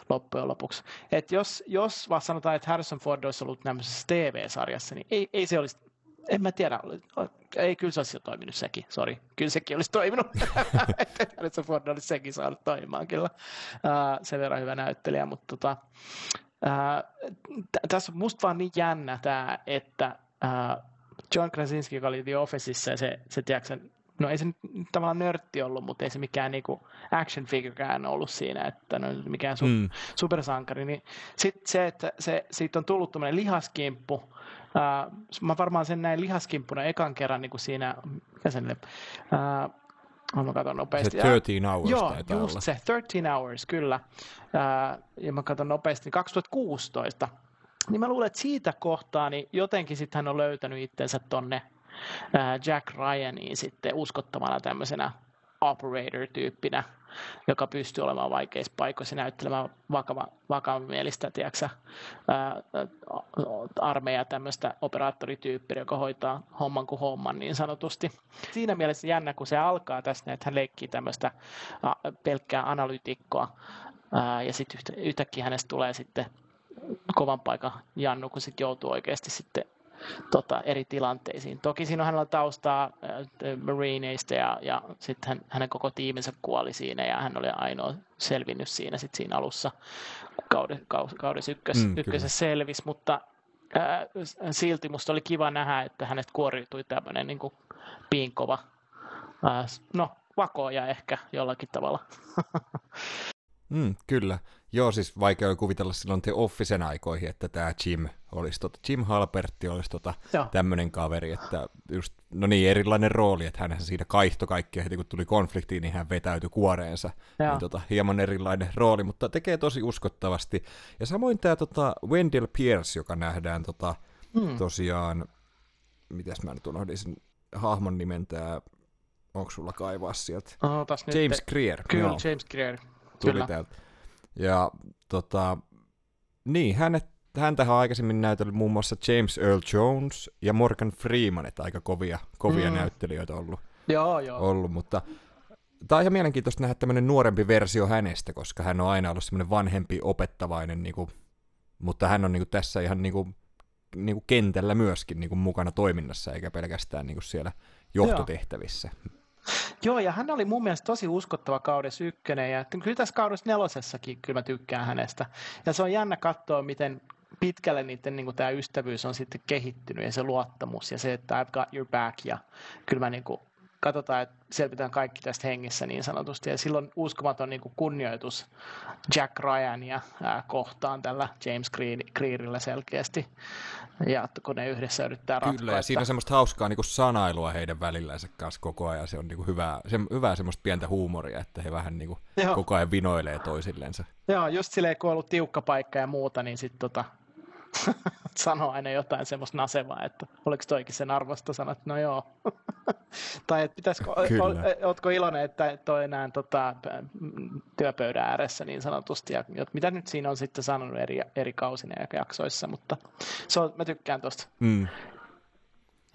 loppujen lopuksi. Et jos, jos vaan sanotaan, että Harrison Ford olisi ollut tämmöisessä TV-sarjassa, niin ei, ei se olisi en mä tiedä, ei kyllä se olisi jo toiminut sekin, sori. Kyllä sekin olisi toiminut, että Harrison Ford olisi sekin saanut toimimaan kyllä. Uh, sen verran hyvä näyttelijä, mutta tota, uh, t- tässä on musta vaan niin jännä tämä, että uh, John Krasinski, joka oli The Officeissa, ja se, se tiedätkö, no ei se nyt tavallaan nörtti ollut, mutta ei se mikään niinku action figurekään ollut siinä, että no mikään su- Mm. supersankari, niin sitten se, että se, siitä on tullut tämmöinen lihaskimppu, uh, mä varmaan sen näin lihaskimppuna ekan kerran niin kuin siinä, mikä sen, uh, Oh, mä katson Se nopeasti. 13 hours Joo, just olla. se, 13 hours, kyllä. Ää, ja mä katson nopeasti, niin 2016. Niin mä luulen, että siitä kohtaa, niin jotenkin sitten hän on löytänyt itsensä tonne Jack Ryaniin sitten uskottavana tämmöisenä operator-tyyppinä, joka pystyy olemaan vaikeissa paikoissa näyttelemään vakava, vakavamielistä, tiedätkö, ää, armeija tämmöistä operaattorityyppiä, joka hoitaa homman kuin homman niin sanotusti. Siinä mielessä jännä, kun se alkaa tästä, että hän leikkii tämmöistä pelkkää analytikkoa ää, ja sitten yhtä, yhtäkkiä hänestä tulee sitten kovan paikan Jannu, kun sitten joutuu oikeasti sitten tota, eri tilanteisiin. Toki siinä on hänellä taustaa äh, Marineista ja, ja sitten hän, hänen koko tiiminsä kuoli siinä ja hän oli ainoa selvinnyt siinä, sit siinä alussa, kun kauden, kaudessa ykkös, Mm, ykkösessä selvisi, mutta äh, silti musta oli kiva nähdä, että hänestä kuoriutui tämmöinen niin piinkova, äh, no vakoja ehkä jollakin tavalla. Mm, kyllä. Joo, siis vaikea oli kuvitella silloin The Officen aikoihin, että tämä Jim olisi tota, Jim Halpertti olisi tota, tämmöinen kaveri, että just, no niin, erilainen rooli, että hän siinä kaihto kaikkea heti kun tuli konfliktiin, niin hän vetäytyi kuoreensa. Joo. Niin, tota, hieman erilainen rooli, mutta tekee tosi uskottavasti. Ja samoin tämä tota, Wendell Pierce, joka nähdään tota, Hmm. tosiaan, mitäs mä nyt unohdin sen hahmon nimen, tää, onko sulla kaivaa sieltä? Ootas nyt. James Greer. Kyllä, joo James Greer. Tuli täältä. Ja tota, niin, hänet, häntähän on aikaisemmin näytellyt muun muassa James Earl Jones ja Morgan Freeman, että aika kovia, kovia mm. näyttelijöitä ollut, Joo, joo. ollut, mutta tämä on ihan mielenkiintoista nähdä tämmöinen nuorempi versio hänestä, koska hän on aina ollut semmoinen vanhempi, opettavainen, niin kuin, mutta hän on niin kuin tässä ihan niin kuin, niin kuin kentällä myöskin niin kuin mukana toiminnassa, eikä pelkästään niin kuin siellä johtotehtävissä. Joo, ja hän oli mun mielestä tosi uskottava kaudessa ykkönen, ja kyllä tässä kaudessa nelosessakin kyllä mä tykkään hänestä. Ja se on jännä katsoa, miten pitkälle niiden niin tämä ystävyys on sitten kehittynyt, ja se luottamus, ja se, että I've got your back, ja kyllä mä niin kuin, katsotaan, että selvitään kaikki tästä hengissä niin sanotusti, ja silloin uskomaton niin kuin kunnioitus Jack Ryania ää, kohtaan tällä James Green- Greerillä selkeästi, ja kun ne yhdessä yrittää ratkoa. Kyllä, ja siinä on semmoista hauskaa niin sanailua heidän välillänsä kanssa koko ajan. Se on niin kuin hyvää, se, hyvää semmoista pientä huumoria, että he vähän niin kuin Joo. koko ajan vinoilee toisillensa. Joo, just silleen, kun on ollut tiukka paikka ja muuta, niin sitten tota, sanoo aina jotain semmoista nasevaa, että oliko toikin sen arvosta, sanat, no joo. tai että pitäisikö, Kyllä. o, ootko iloinen, että toi enää tota, työpöydän ääressä niin sanotusti, ja mitä nyt siinä on sitten sanonut eri, eri kausina ja jaksoissa, mutta se on, mä tykkään tuosta Mm.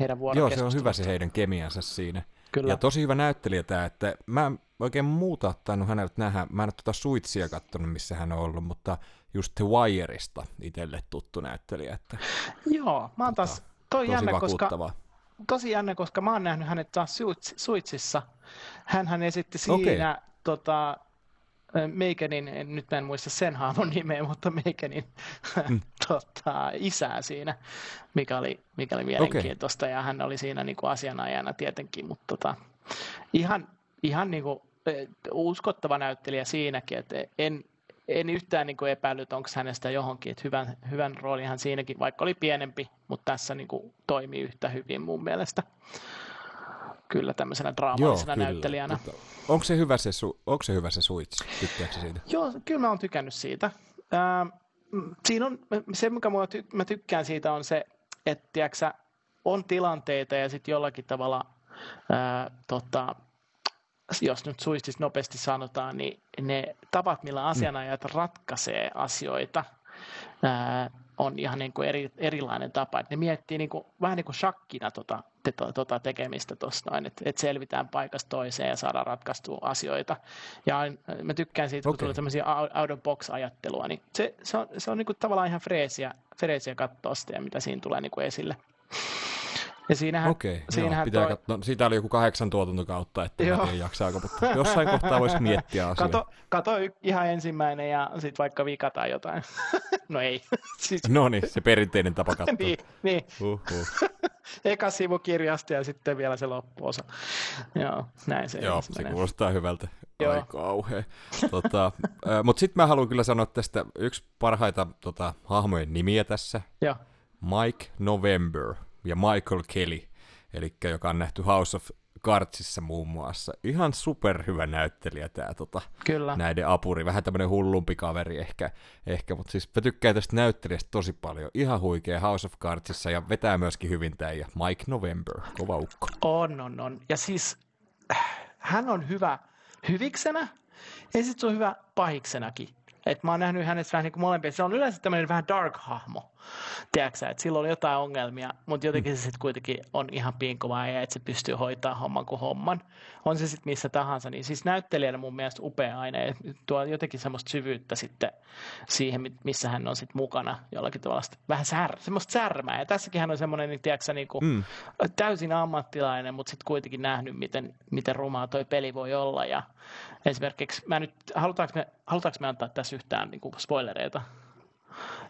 heidän Joo, se on hyvä se heidän kemiansa siinä. Kyllä. Ja tosi hyvä näyttelijä tämä, että mä oikein muuta ole tainnut häneltä nähdä. Mä en ole tuota Suitsia kattonut, missä hän on ollut, mutta just The Wireista itselle tuttu näyttelijä, että Joo, mä oon taas, toi tosi jännä, koska tosi jännä, koska mä oon nähnyt hänet taas Suits- Suitsissa. Hänhän esitti siinä Okei. tota, Meikenin, en- nyt mä en muista sen hahmon nimeä, mutta Meikenin Mm. tota, isää siinä, mikä oli, mikä oli mielenkiintoista. Ja hän oli siinä niin kuin asianajana tietenkin, mutta tota, ihan, ihan niin kuin, uskottava näyttelijä siinäkin, että en, en yhtään niin epäillyt, onko hänestä johonkin, että hyvän, hyvän roolin siinäkin, vaikka oli pienempi, mutta tässä niin kuin toimii yhtä hyvin mun mielestä. Kyllä tämmöisenä draamaisena Joo, näyttelijänä. Mutta onko se hyvä se, su- onko se, hyvä se suitsi? Tykkääkö siitä? Joo, kyllä mä oon tykännyt siitä. Äh, siinä on, se, mikä ty- mä tykkään siitä on se, että tiiäksä, on tilanteita ja sitten jollakin tavalla ää, tota, jos nyt suistis nopeasti sanotaan, niin ne tavat, millä asianajat ratkaisee asioita, ää, on ihan niin kuin eri, erilainen tapa. Et ne miettii niin kuin, vähän niin kuin shakkina tota, te, tota tekemistä tuossa noin, että et selvitään paikasta toiseen ja saadaan ratkaistua asioita. Ja mä tykkään siitä, kun okay. tulee tämmöisiä out of box ajattelua, niin se, se on, se on niin kuin tavallaan ihan freesiä, freesiä katsoa sitä, mitä siinä tulee niin kuin esille. Ja siinähän, Okei, siinähän joo, pitää toi... katsoa. No, siitä oli joku kahdeksan tuotantokautta, että joo. en tiedä jaksaako, mutta jossain kohtaa voisi miettiä asiaa. Kato, kato ihan ensimmäinen ja sitten vaikka vikataan jotain. no ei. siis... No niin, se perinteinen tapa katsoa. niin, niin. Uh-huh. Eka sivu kirjasta ja sitten vielä se loppuosa. Joo, näin se Joo, se kuulostaa hyvältä. Joo. Ai kauhea. Tota, mutta sitten mä haluan kyllä sanoa tästä yksi parhaita tota, hahmojen nimiä tässä. Joo. Mike November ja Michael Kelly, eli joka on nähty House of Cardsissa muun muassa. Ihan superhyvä näyttelijä tämä tota, Kyllä. näiden apuri. Vähän tämmöinen hullumpi kaveri ehkä, ehkä mutta siis mä tykkään tästä näyttelijästä tosi paljon. Ihan huikea House of Cardsissa ja vetää myöskin hyvin tämä ja Mike November, kova ukko. On, on, on. Ja siis hän on hyvä hyviksenä ja sitten se on hyvä pahiksenakin. Et mä oon nähnyt hänestä vähän niin kuin molempia. Se on yleensä tämmöinen vähän dark-hahmo. Tiedätkö että sillä on jotain ongelmia, mutta jotenkin se sitten kuitenkin on ihan pinkova ja että se pystyy hoitaa homman kuin homman. On se sitten missä tahansa. Niin siis näyttelijänä mun mielestä upea aine. Tuo jotenkin semmoista syvyyttä sitten siihen, missä hän on sitten mukana jollakin tavalla. Vähän sär, semmoista särmää. Ja tässäkin hän on semmoinen, niin tiedätkö, niin kuin mm. täysin ammattilainen, mutta sitten kuitenkin nähnyt, miten, miten rumaa toi peli voi olla. Ja esimerkiksi, mä nyt, halutaanko me, halutaanko me antaa tässä yhtään niin kuin spoilereita?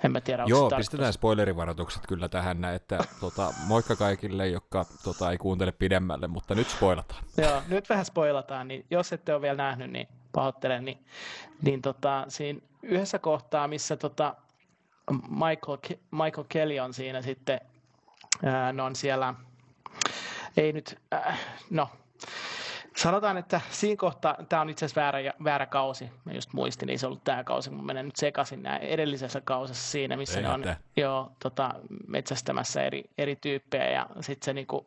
En mä tiedä, Joo, pistetään spoilerivaroitukset kyllä tähän, että tota, moikka kaikille, jotka tota, ei kuuntele pidemmälle, mutta nyt spoilataan. Joo, nyt vähän spoilataan, niin jos ette ole vielä nähnyt, niin pahoittelen, niin, niin tota, siinä yhdessä kohtaa, missä tota, Michael, Michael Kelly on siinä sitten, ää, ne on siellä, ei nyt, äh, no, Sanotaan, että siinä kohtaa, tämä on itse asiassa väärä, väärä kausi, mä just muistin, ei se ollut tämä kausi, kun menen nyt sekaisin nämä edellisessä kausessa siinä, missä ei ne on jo, tota, metsästämässä eri, eri tyyppejä ja sitten se niinku,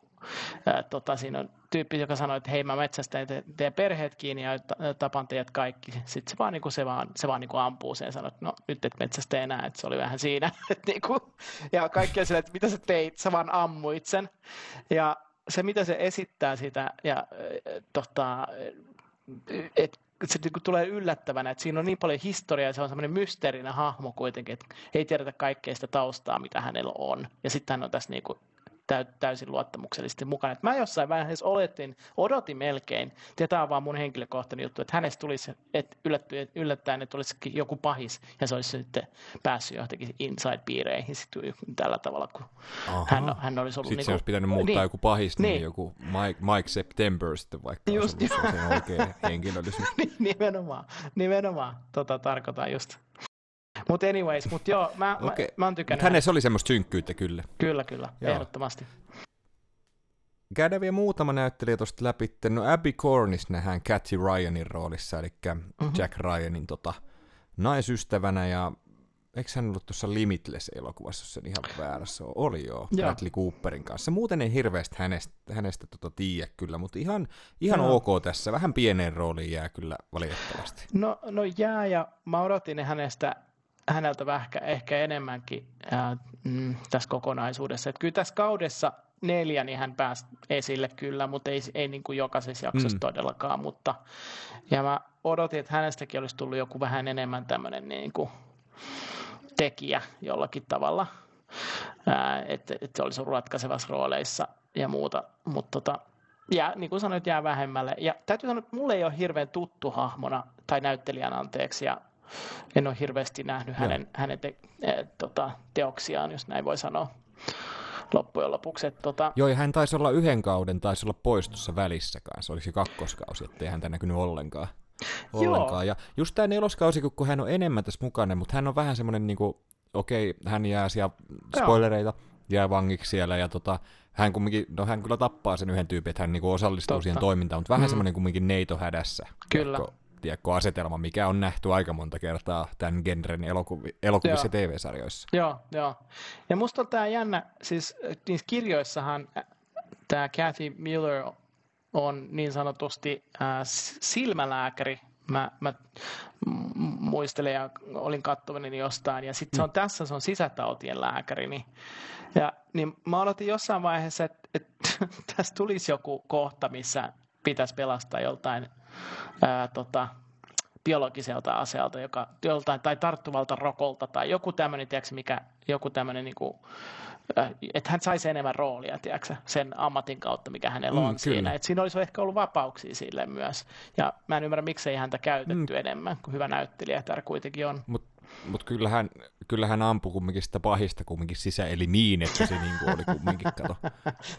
ää, tota, siinä on tyyppi, joka sanoi, että hei mä metsästän te, teidän perheet kiinni ja tapan teidät kaikki. Sitten se vaan, niinku, se vaan, se vaan niinku ampuu sen ja sanoi, että no nyt et metsästä enää, että se oli vähän siinä. Et niinku, ja kaikki on että mitä sä teit, sä vaan ammuit sen. Ja se, mitä se esittää sitä, ja tota, et, se niin tulee yllättävänä, että siinä on niin paljon historiaa, se on semmoinen mysteerinen hahmo kuitenkin, että ei tiedetä kaikkea sitä taustaa, mitä hänellä on. Ja sitten hän on tässä niin kuin täysin luottamuksellisesti mukana. Et mä jossain vaiheessa oletin, odotin melkein, tämä on vaan mun henkilökohtainen juttu, että hänestä tulisi, että yllättäen, että olisikin joku pahis, ja se olisi sitten päässyt johonkin inside-piireihin sitten tällä tavalla, kun hän, hän olisi ollut... Sitten niin se olisi pitänyt muuttaa niin, joku pahis, niin, niin joku Mike, Mike September sitten vaikka just, olisi ollut se oikea henkilöllisyys. nimenomaan, nimenomaan, tota tarkoitan just. Mutta anyways, mutta joo, mä, okay. mä, mä oon tykännyt. Hänessä oli semmoista synkkyyttä kyllä. Kyllä, kyllä, joo. ehdottomasti. Käydään vielä muutama näyttelijä tuosta läpi. No Abby Cornish nähdään Cathy Ryanin roolissa, eli mm-hmm. Jack Ryanin tota, naisystävänä, ja eikö hän ollut tuossa Limitless-elokuvassa, jos sen ihan väärässä oli jo, Bradley Cooperin kanssa. Muuten ei hirveästi hänestä, hänestä tota tiedä kyllä, mutta ihan, ihan no. ok tässä. Vähän pieneen rooliin jää kyllä valitettavasti. No, no jää, ja mä odotin hänestä häneltä vähän ehkä enemmänkin ää, mm, tässä kokonaisuudessa. Että kyllä tässä kaudessa neljä, niin hän pääsi esille kyllä, mutta ei, ei niin kuin jokaisessa jaksossa mm. todellakaan. Mutta, ja mä odotin, että hänestäkin olisi tullut joku vähän enemmän tämmöinen niin kuin tekijä jollakin tavalla, ää, että, että se olisi ratkaisevassa rooleissa ja muuta. Mutta tota, ja niin kuin sanoit, jää vähemmälle. Ja täytyy sanoa, että mulle ei ole hirveän tuttu hahmona tai näyttelijän anteeksi. Ja en ole hirveästi nähnyt hänen, hänen te, e, tota, teoksiaan, jos näin voi sanoa, loppujen lopuksi. Että tota... Joo, ja hän taisi olla yhden kauden, taisi olla poistossa välissä kanssa. Oliko se kakkoskausi, ettei häntä näkynyt ollenkaan. ollenkaan. Ja just tämä neloskausi, kun hän on enemmän tässä mukana, mutta hän on vähän semmoinen, niin kuin, okei, hän jää siellä, spoilereita, jää vangiksi siellä, ja tota, hän kumminkin, no hän kyllä tappaa sen yhden tyypin, että hän niinku osallistuu Totta. siihen toimintaan, mutta vähän mm. semmoinen kumminkin neito hädässä. Kyllä. Tiedätkö, tiedätkö, asetelma, mikä on nähty aika monta kertaa tämän genren elokuvi, elokuvissa ja TV-sarjoissa. Joo, joo. Ja musta on tämä jännä, siis niissä kirjoissahan tämä Kathy Miller on niin sanotusti äh, silmälääkäri. Mä, mä muistelen ja olin kattavani jostain. Ja sitten se on mm. tässä, se on sisätautien lääkäri. Niin, ja, niin mä aloitin jossain vaiheessa, että, että tässä tulisi joku kohta, missä pitäisi pelastaa joltain ää, tota, biologiselta aseelta, joka, joltain, tai tarttuvalta rokolta, tai joku tämmöinen, tiedätkö, mikä, joku tämmöinen, niin kuin, että hän saisi enemmän roolia, tiedätkö, sen ammatin kautta, mikä hänellä mm, on mm, siinä. Et siinä olisi ehkä ollut vapauksia sille myös. Ja mä en ymmärrä, miksei häntä käytetty mm. enemmän, kun hyvä näyttelijä täällä kuitenkin on. Mut mutta kyllähän, kyllähän ampui kumminkin sitä pahista kumminkin sisäelimiin, että se niinku oli kumminkin, kato.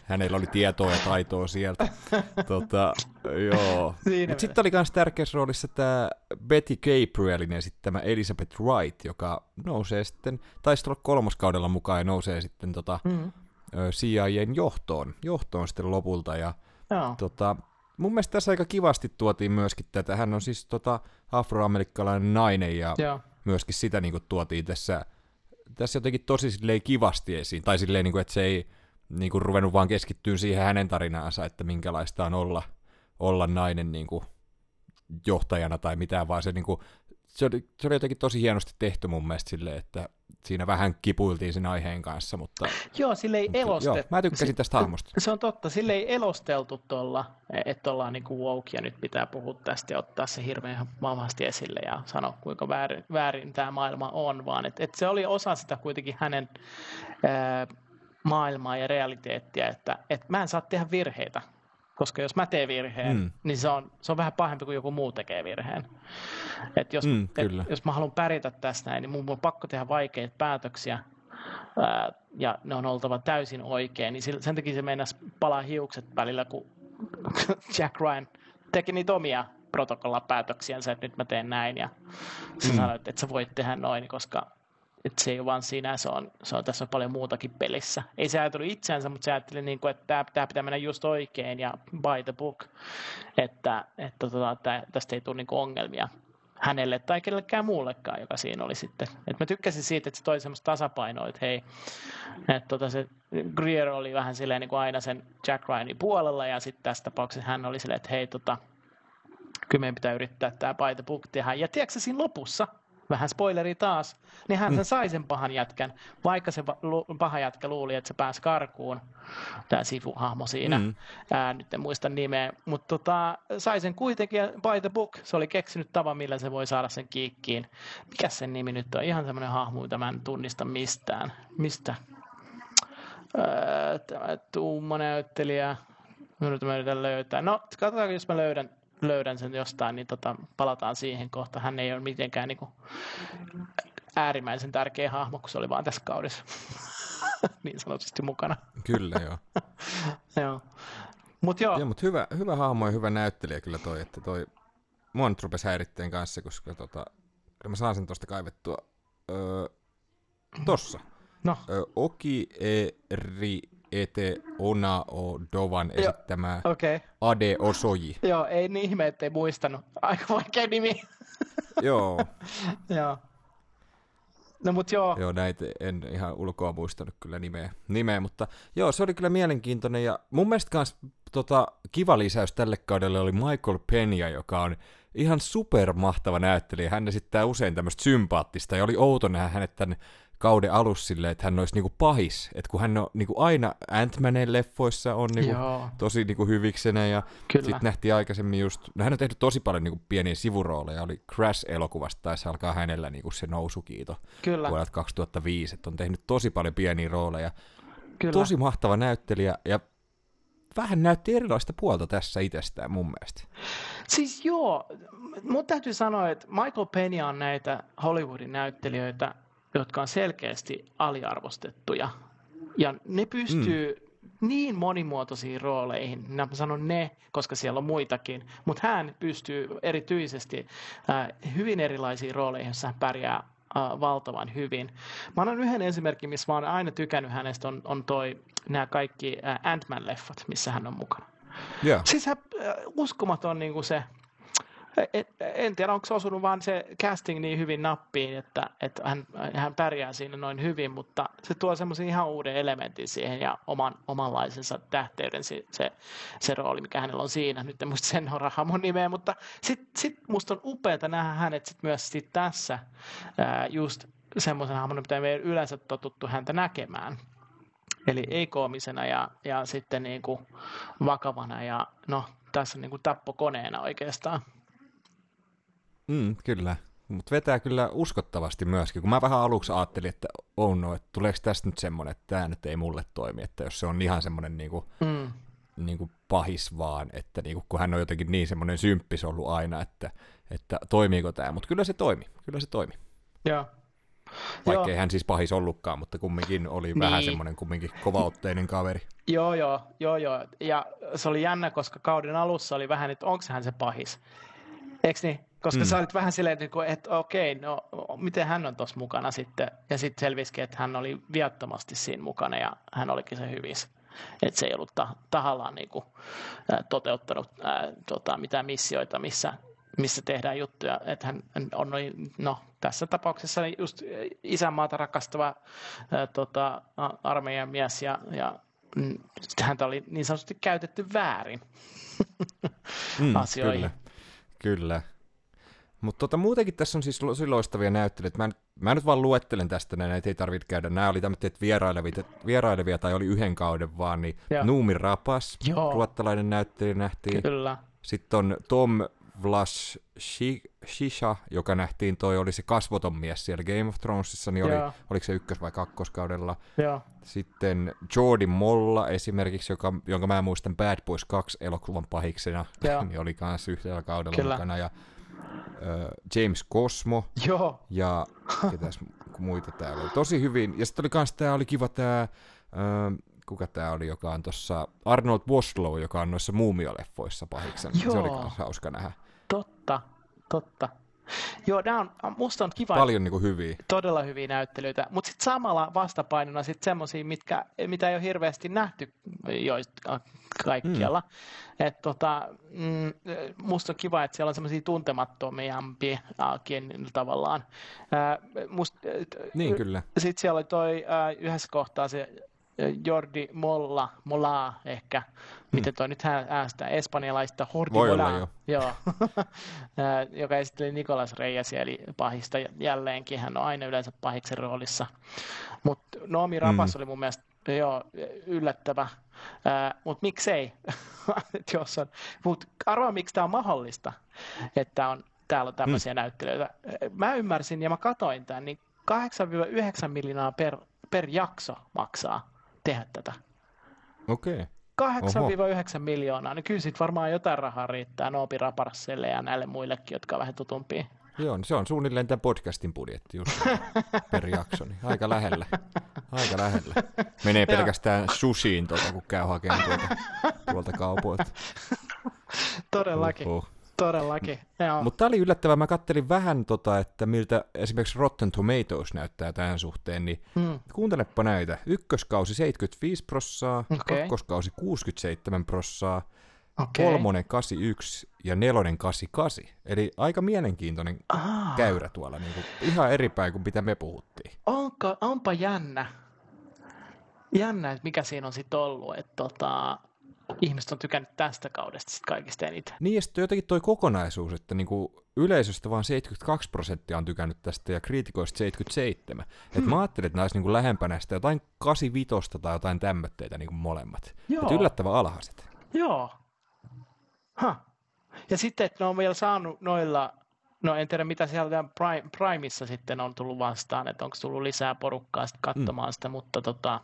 Hänellä oli tietoa ja taitoa sieltä. Tota, joo. Sitten oli myös tärkeässä roolissa tämä Betty Gabrielin esittämä Elizabeth Wright, joka nousee sitten, taisi olla kolmoskaudella mukaan ja nousee sitten tota, mm. CIAn johtoon, johtoon sitten lopulta. Ja, joo. tota, mun mielestä tässä aika kivasti tuotiin myöskin tätä. Hän on siis tota, afroamerikkalainen nainen ja Joo myöskin sitä niin kuin, tuotiin tässä, tässä jotenkin tosi silleen kivasti esiin, tai silleen, niin kuin, että se ei niin kuin, ruvennut vaan keskittyä siihen hänen tarinaansa, että minkälaista on olla, olla nainen niin kuin, johtajana tai mitään, vaan se, niin kuin, se, oli, se oli jotenkin tosi hienosti tehty mun mielestä silleen, että siinä vähän kipuiltiin sen aiheen kanssa, mutta... Joo, sille ei elostettu. Joo, mä tykkäsin tästä hahmosta. Se on totta, sille ei elosteltu tuolla, että ollaan niin kuin woke ja nyt pitää puhua tästä ja ottaa se hirveän vahvasti esille ja sanoa, kuinka väärin, väärin tämä maailma on, vaan että et se oli osa sitä kuitenkin hänen ää, maailmaa ja realiteettia, että et mä en saa tehdä virheitä, koska jos mä teen virheen, mm. niin se on, se on vähän pahempi kuin joku muu tekee virheen. Et jos, mm, et, jos mä haluan pärjätä tästä näin, niin mun on pakko tehdä vaikeita päätöksiä, ää, ja ne on oltava täysin oikein, niin sen takia se meinasi palaa hiukset välillä, kun Jack Ryan teki niitä omia protokollapäätöksiänsä, että nyt mä teen näin, ja sä mm. sanoit, että sä voit tehdä noin, koska että se ei ole vaan siinä, se on, se on tässä on paljon muutakin pelissä. Ei se ajatellut itseänsä, mutta se ajatteli, niin kuin, että tämä, pitää mennä just oikein ja by the book, että, että tota, että tästä ei tule niin ongelmia hänelle tai kenellekään muullekaan, joka siinä oli sitten. Et mä tykkäsin siitä, että se toi semmoista tasapainoa, että hei, että tota se Greer oli vähän silleen niin kuin aina sen Jack Ryanin puolella ja sitten tässä tapauksessa hän oli silleen, että hei, tota, kyllä meidän pitää yrittää tämä by the book tehdä. Ja tiedätkö siinä lopussa, vähän spoileri taas, niin hän sen mm. sai sen pahan jätkän, vaikka se paha jätkä luuli, että se pääsi karkuun, tämä sivuhahmo siinä, mm. Ää, nyt en muista nimeä, mutta tota, sai sen kuitenkin, by the book, se oli keksinyt tavan, millä se voi saada sen kiikkiin. Mikä sen nimi nyt on? Ihan semmoinen hahmo, mitä mä en tunnista mistään. Mistä? Ää, tämä tuumonäyttelijä, nyt mä yritän löytää. No, katsotaan, jos mä löydän löydän sen jostain, niin tota, palataan siihen kohta. Hän ei ole mitenkään niin kuin, äärimmäisen tärkeä hahmo, kun se oli vaan tässä kaudessa niin sanotusti mukana. Kyllä, joo. joo. Mut joo. joo mutta hyvä, hyvä hahmo ja hyvä näyttelijä kyllä toi, että toi mua nyt rupesi häiritteen kanssa, koska tota, mä saan sen tuosta kaivettua. Öö, tossa. No. Öö, Oki eri Ete Onao Dovan esittämää okay. Ade Osoji. Joo, ei niin ihme, ettei muistanut. Aika vaikea nimi. joo. joo. No mut joo. Joo, näitä en ihan ulkoa muistanut kyllä nimeä, nimeä, mutta joo, se oli kyllä mielenkiintoinen ja mun mielestä kans tota, kiva lisäys tälle kaudelle oli Michael Penia, joka on ihan supermahtava näyttelijä. Hän esittää usein tämmöistä sympaattista ja oli outo nähdä hänet tänne kauden alussa silleen, että hän olisi niinku pahis. Että kun hän on niinku aina Ant-Manin leffoissa on niinku tosi niinku hyviksenä ja sitten nähtiin aikaisemmin just, no hän on tehnyt tosi paljon niinku pieniä sivurooleja, oli Crash-elokuvasta taisi alkaa hänellä niinku se nousukiito Kyllä. vuodelta 2005, että on tehnyt tosi paljon pieniä rooleja. Kyllä. Tosi mahtava näyttelijä ja vähän näytti erilaista puolta tässä itsestään mun mielestä. Siis joo, mun täytyy sanoa, että Michael Peña on näitä Hollywoodin näyttelijöitä, jotka on selkeästi aliarvostettuja. Ja ne pystyy mm. niin monimuotoisiin rooleihin, mä sanon ne, koska siellä on muitakin, mutta hän pystyy erityisesti äh, hyvin erilaisiin rooleihin, jossa hän pärjää äh, valtavan hyvin. Mä annan yhden esimerkin, missä mä oon aina tykännyt hänestä, on, on toi nämä kaikki äh, Ant-Man-leffat, missä hän on mukana. Yeah. Siis hän, äh, uskomaton niin kuin se, en tiedä, onko osunut vaan se casting niin hyvin nappiin, että, että hän, hän pärjää siinä noin hyvin, mutta se tuo semmoisen ihan uuden elementin siihen ja oman, omanlaisensa tähteyden se, se, se rooli, mikä hänellä on siinä. Nyt en muista sen Rahamon nimeä, mutta sitten sit musta on upeaa nähdä hänet sit myös sit tässä ää, just semmoisen hahmon, mitä me ei yleensä totuttu häntä näkemään. Eli ei-koomisena ja, ja sitten niin kuin vakavana ja no tässä niin kuin tappokoneena oikeastaan. Mm, kyllä. Mutta vetää kyllä uskottavasti myöskin, kun mä vähän aluksi ajattelin, että oh no, että tuleeko tästä nyt semmoinen, että tämä nyt ei mulle toimi, että jos se on ihan semmoinen niinku, mm. niinku pahis vaan, että niinku, kun hän on jotenkin niin semmoinen symppis ollut aina, että, että toimiiko tämä, mutta kyllä se toimi, kyllä se toimi. Joo. Vaikkei hän siis pahis ollutkaan, mutta kumminkin oli niin. vähän semmoinen kumminkin kovautteinen kaveri. Joo, joo, joo, joo. Ja se oli jännä, koska kauden alussa oli vähän, että onko hän se pahis. Eikö niin? Koska mm. sä olit vähän silleen, että että okei, no miten hän on tuossa mukana sitten. Ja sitten selvisikin, että hän oli viattomasti siinä mukana ja hän olikin se hyvissä. Että se ei ollut tahallaan niin kuin, ää, toteuttanut ää, tota, mitään missioita, missä, missä tehdään juttuja. Että hän on noin, no tässä tapauksessa just isänmaata rakastava ää, tota, armeijan mies ja, ja mm, häntä oli niin sanotusti käytetty väärin mm, asioihin. Kyllä. Kyllä. Mutta tota, muutenkin tässä on siis loistavia näyttelijöitä. Mä, mä nyt vaan luettelen tästä, näitä ei tarvitse käydä. Nämä oli tämmöisiä vierailevia, vierailevia tai oli yhden kauden vaan, niin Joo. Nuumi Rapas, Joo. ruottalainen näyttelijä nähtiin. Kyllä. Sitten on Tom Vlas Shisha, joka nähtiin, toi oli se kasvoton mies siellä Game of Thronesissa, niin oli, oliko se ykkös- vai kakkoskaudella. Joo. Sitten Jordi Molla esimerkiksi, joka, jonka mä muistan Bad Boys 2 elokuvan pahiksena, niin oli kanssa yhdellä kaudella Kyllä. mukana. Ja James Cosmo. Joo. Ja ketäs muita täällä oli. Tosi hyvin. Ja sitten oli kans tää oli kiva tää, kuka tää oli, joka on tossa, Arnold Woslow, joka on noissa muumioleffoissa pahiksen. Joo. Se oli kans hauska nähdä. Totta, totta. Joo, nämä on, musta on kiva. Paljon niin kuin hyviä. Todella hyviä näyttelyitä, mutta sitten samalla vastapainona sitten semmoisia, mitkä, mitä ei ole hirveästi nähty joista kaikkialla. Mm. Et tota, mm, musta on kiva, että siellä on semmoisia tuntemattomiampiakin tavallaan. Ää, must, niin kyllä. Sitten siellä oli toi yhdessä kohtaa se Jordi Molla, Mola ehkä, mm. miten toi nyt äästää, espanjalaista Jordi Voi Mola, jo. joo, joka esitteli Nikolas Reijäsi, eli pahista jälleenkin, hän on aina yleensä pahiksen roolissa. Mutta Noomi Rapas mm. oli mun mielestä joo, yllättävä, mutta miksei, jos on, mutta arvaa miksi tämä on mahdollista, että on, täällä on tämmöisiä mm. näyttelyitä. Mä ymmärsin ja mä katoin tämän, niin 8-9 miljoonaa per, per jakso maksaa tehdä tätä. Okei. Okay. 8-9 miljoonaa, niin kyllä sitten varmaan jotain rahaa riittää Noopi Raparasselle ja näille muillekin, jotka on vähän tutumpia. Joo, se on suunnilleen tämän podcastin budjetti just per jakso, niin aika lähellä. Aika lähellä. Menee pelkästään sushiin tuolta, kun käy hakemaan tuolta, tuolta kaupoilta. Todellakin. Uhuh. Todellakin, Mutta tämä oli yllättävää. Mä kattelin vähän, tota, että miltä esimerkiksi Rotten Tomatoes näyttää tähän suhteen, niin hmm. kuuntelepa näitä. Ykköskausi 75 prossaa, okay. kakkoskausi 67 prossaa, okay. kolmonen 81 ja nelonen 88. Eli aika mielenkiintoinen ah. käyrä tuolla, niin kuin, ihan eri päin kuin mitä me puhuttiin. Onko, onpa jännä. Jännä, että mikä siinä on sitten ollut. Että tota, ihmiset on tykännyt tästä kaudesta sit kaikista eniten. Niin, ja sitten jotenkin toi kokonaisuus, että niinku yleisöstä vaan 72 prosenttia on tykännyt tästä ja kriitikoista 77. Hmm. Et mä ajattelin, että olisi niinku lähempänä sitä jotain 85 tai jotain tämmötteitä niinku molemmat. Joo. Et yllättävän alhaiset. Joo. Ha. Ja sitten, että ne on vielä saanut noilla, no en tiedä mitä siellä Prime, Primeissa sitten on tullut vastaan, että onko tullut lisää porukkaa sitten katsomaan mm. sitä, mutta tota,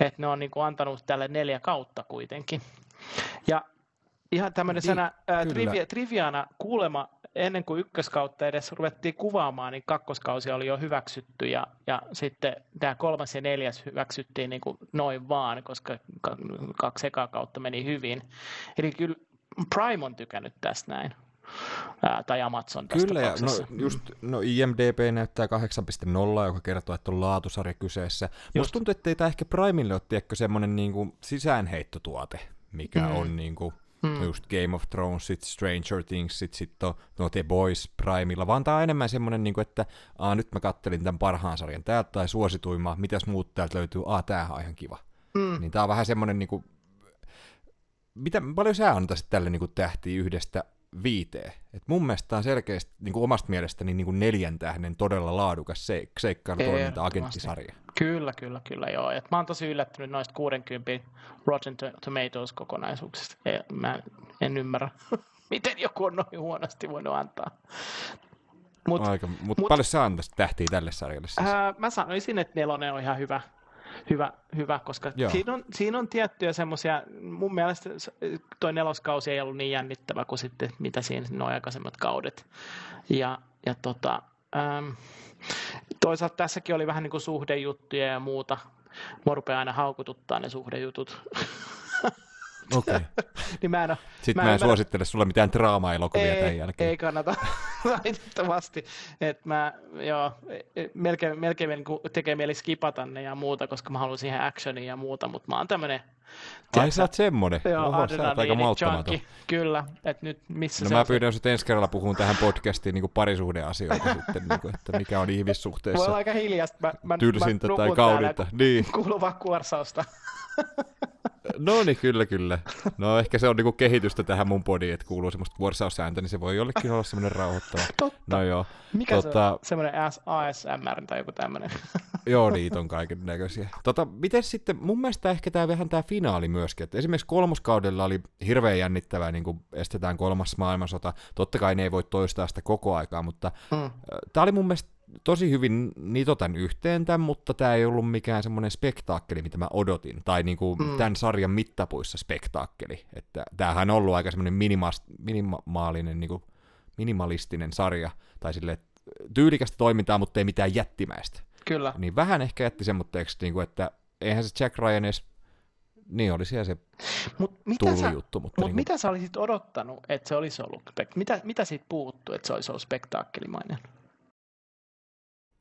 että ne on niin kuin antanut tälle neljä kautta kuitenkin. Ja ihan tämmöisenä niin, trivia, triviana kuulema ennen kuin ykköskautta edes ruvettiin kuvaamaan, niin kakkoskausi oli jo hyväksytty ja, ja sitten tämä kolmas ja neljäs hyväksyttiin niin kuin noin vaan, koska kaksi ekaa kautta meni hyvin. Eli kyllä Prime on tykännyt tästä näin. Ää, tai Amazon tässä Kyllä, ja no, just, no IMDB näyttää 8.0, joka kertoo, että on laatusarja kyseessä. Just. Musta tuntuu, että ei tämä ehkä Primelle ole tiedätkö, semmoinen niinku sisäänheittotuote, mikä Mm. on niinku, Mm. mm. just Game of Thrones, sit Stranger Things, sit, sit on no The Boys Primella, vaan tää on enemmän semmoinen, niinku, että aa, nyt mä kattelin tämän parhaan sarjan täältä tai suosituimmaa, mitäs muut täältä löytyy, aa, täähän on ihan kiva. Mm. Niin tää on vähän semmoinen, niinku, mitä paljon sä antaisit tälle niinku tähtiä yhdestä viiteen? Et mun mielestä tää on selkeästi niinku omasta mielestäni niinku neljän tähden todella laadukas seik- seikkailutoiminta agenttisarja. Kyllä, kyllä, kyllä, joo. Et mä oon tosi yllättynyt noista 60 Rotten To- Tomatoes kokonaisuuksista. Ei, Mä en ymmärrä, miten joku on noin huonosti voinut antaa. Mut, Aika, mut- mut paljon sä antaisit tähtiä tälle sarjalle siis? ää, mä sanoisin, että nelonen on ihan hyvä, hyvä, hyvä koska Joo. siinä on, siinä on tiettyjä semmoisia, mun mielestä toi neloskausi ei ollut niin jännittävä kuin sitten mitä siinä nuo aikaisemmat kaudet. Ja, ja tota, äm, toisaalta tässäkin oli vähän niin kuin suhdejuttuja ja muuta. Mua rupeaa aina haukututtaa ne suhdejutut. Okay. niin mä en, oo- Sitten mä mä, en en ymmärrä- suosittele sulle mitään draama-elokuvia tämän jälkeen. ei kannata valitettavasti. Et mä, joo, e- melkein, melkein niin tekee mieli skipata ne ja muuta, koska mä haluan siihen actionia ja muuta, mutta mä oon tämmönen Ai sä oot semmonen? Joo, Oho, sä oot aika malttamaton. junkie. Kyllä, että nyt missä No se mä se- pyydän sut ensi kerralla puhun tähän podcastiin niin parisuhdeasioita sitten, niin kuin, että mikä on Voi olla ihmissuhteessa aika hiljasta. Mä, mä, tylsintä mä tai kaudinta. Niin. Kuuluvaa kuorsausta. No niin, kyllä, kyllä. No ehkä se on niinku kehitystä tähän mun podiin, että kuuluu semmoista kuorsausääntä, niin se voi jollekin olla semmoinen rauhoittava. Totta. No joo, Mikä se tota- on? Semmoinen ASMR tai joku tämmöinen. joo niitä on kaiken näköisiä. Tota, miten sitten, mun mielestä ehkä tämä vähän tämä finaali myöskin, että esimerkiksi kolmoskaudella oli hirveän jännittävää, niin kuin estetään kolmas maailmansota. Totta kai ne ei voi toistaa sitä koko aikaa, mutta Mm. Tämä oli mun mielestä tosi hyvin nitotan yhteen tämän, mutta tämä ei ollut mikään semmoinen spektaakkeli, mitä mä odotin, tai niinku Mm. mm. tämän sarjan mittapuissa spektaakkeli. Että tämähän on ollut aika semmoinen minima- minimaalinen, niinku, minimalistinen sarja, tai sille tyylikästä toimintaa, mutta ei mitään jättimäistä. Kyllä. Niin vähän ehkä jätti semmoitteeksi, niinku, että eihän se Jack Ryan edes, niin oli siellä se Mut mitä, sä, juttu, mutta mut niinku, mitä sä olisit odottanut, että se olisi ollut? Mitä, mitä siitä puuttuu, että se olisi ollut spektaakkelimainen?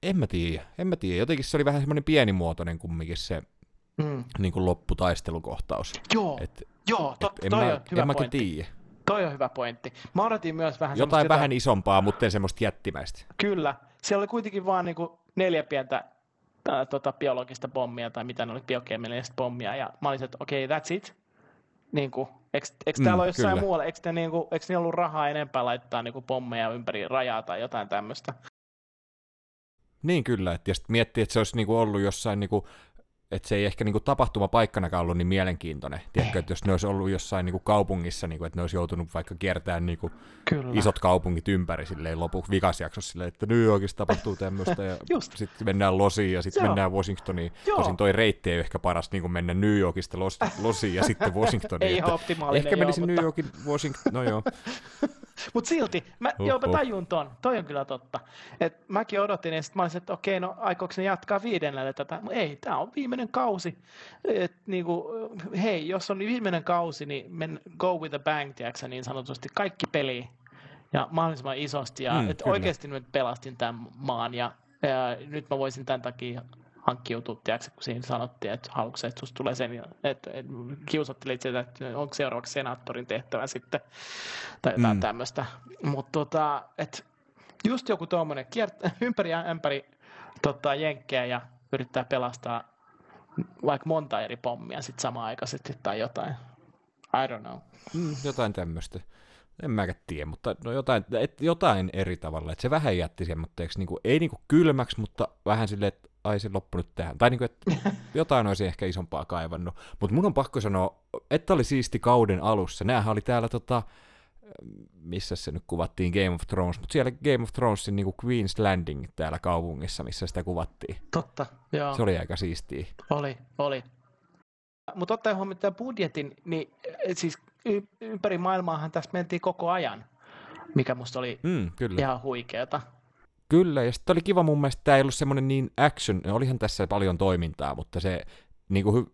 en mä tiedä, en mä tiedä. Jotenkin se oli vähän semmoinen pienimuotoinen kumminkin se Mm. niin kuin lopputaistelukohtaus. Joo, Et, joo, to, et en toi mä, on hyvä en pointti. tiedä. Toi on hyvä pointti. Mä odotin myös vähän Jotain vähän isompaa, mutta en semmoista jättimäistä. Kyllä. Siellä oli kuitenkin vaan niinku neljä pientä ää, tota, biologista pommia tai mitä ne oli, biokemiallista pommia. Ja mä olisin, että okei, okay, that's it. Niin kuin, eikö, eikö Mm, täällä ole jossain kyllä. muualla, eikö, ne, niin kuin, eikö ne ollut rahaa enempää laittaa niin kuin pommeja ympäri rajaa tai jotain tämmöistä? Niin kyllä, että ja sitten miettii, että se olisi niinku ollut jossain, niinku, että se ei ehkä niinku tapahtumapaikkanakaan ollut niin mielenkiintoinen. Tiedätkö, että jos ne olisi ollut jossain niinku kaupungissa, niinku, että ne olisi joutunut vaikka kiertämään niinku Kyllä. isot kaupungit ympäri silleen lopuksi vikasjaksossa silleen, että New Yorkissa tapahtuu tämmöistä ja sitten mennään Losiin ja sitten Joo. mennään Washingtoniin. Joo. Tosin toi reitti ei ole ehkä paras niin mennä New Yorkista Los, Losiin ja sitten Washingtoniin. Ei ihan optimaalinen, Ehkä joo, menisin mutta- New Yorkin, Washington, no joo. Mutta silti, mä, Huh, joo, mä tajun ton. Toi on kyllä totta. Et mäkin odotin, ja sitten mä olisin, että okei, no aikooko ne jatkaa viidennelle tätä? Mut Ei, tämä on viimeinen kausi. Et, niinku, hei, jos on viimeinen kausi, niin men, go with the bang, tiedätkö, niin sanotusti. Kaikki peli ja mahdollisimman isosti. Ja Mm, et kyllä. oikeasti nyt pelastin tämän maan ja, ja nyt mä voisin tämän takia hankkiutua, tiedätkö, kun siinä sanottiin, että haluatko että susta tulee sen, että, että kiusattelit sitä, että onko seuraavaksi senaattorin tehtävä sitten, tai jotain mm. Mm. tämmöistä. Mutta tota, et just joku tuommoinen kiert- ympäri ja ämpäri tota, jenkkejä ja yrittää pelastaa vaikka monta eri pommia sitten samaaikaisesti tai jotain. I don't know. Mm, jotain tämmöistä. En mäkään tiedä, mutta no jotain, et, jotain eri tavalla. Et se vähän jätti semmoitteeksi, niinku, ei niinku kylmäksi, mutta vähän silleen, että ai se loppu nyt tähän. Tai niinku, että jotain olisi ehkä isompaa kaivannut. Mutta mun on pakko sanoa, että oli siisti kauden alussa. Nämähän oli täällä tota, missä se nyt kuvattiin Game of Thrones, mutta siellä Game of Thronesin niinku Queen's Landing täällä kaupungissa, missä sitä kuvattiin. Totta, joo. Se oli aika siistiä. Oli, oli. Mutta ottaen huomioon tämän budjetin, niin eh, siis y- ympäri maailmaahan tässä mentiin koko ajan. mikä musta oli Mm, kyllä. ihan huikeeta. Kyllä, ja sitten oli kiva mun mielestä, tämä ei ollut semmoinen niin action, olihan tässä paljon toimintaa, mutta se niin kuin,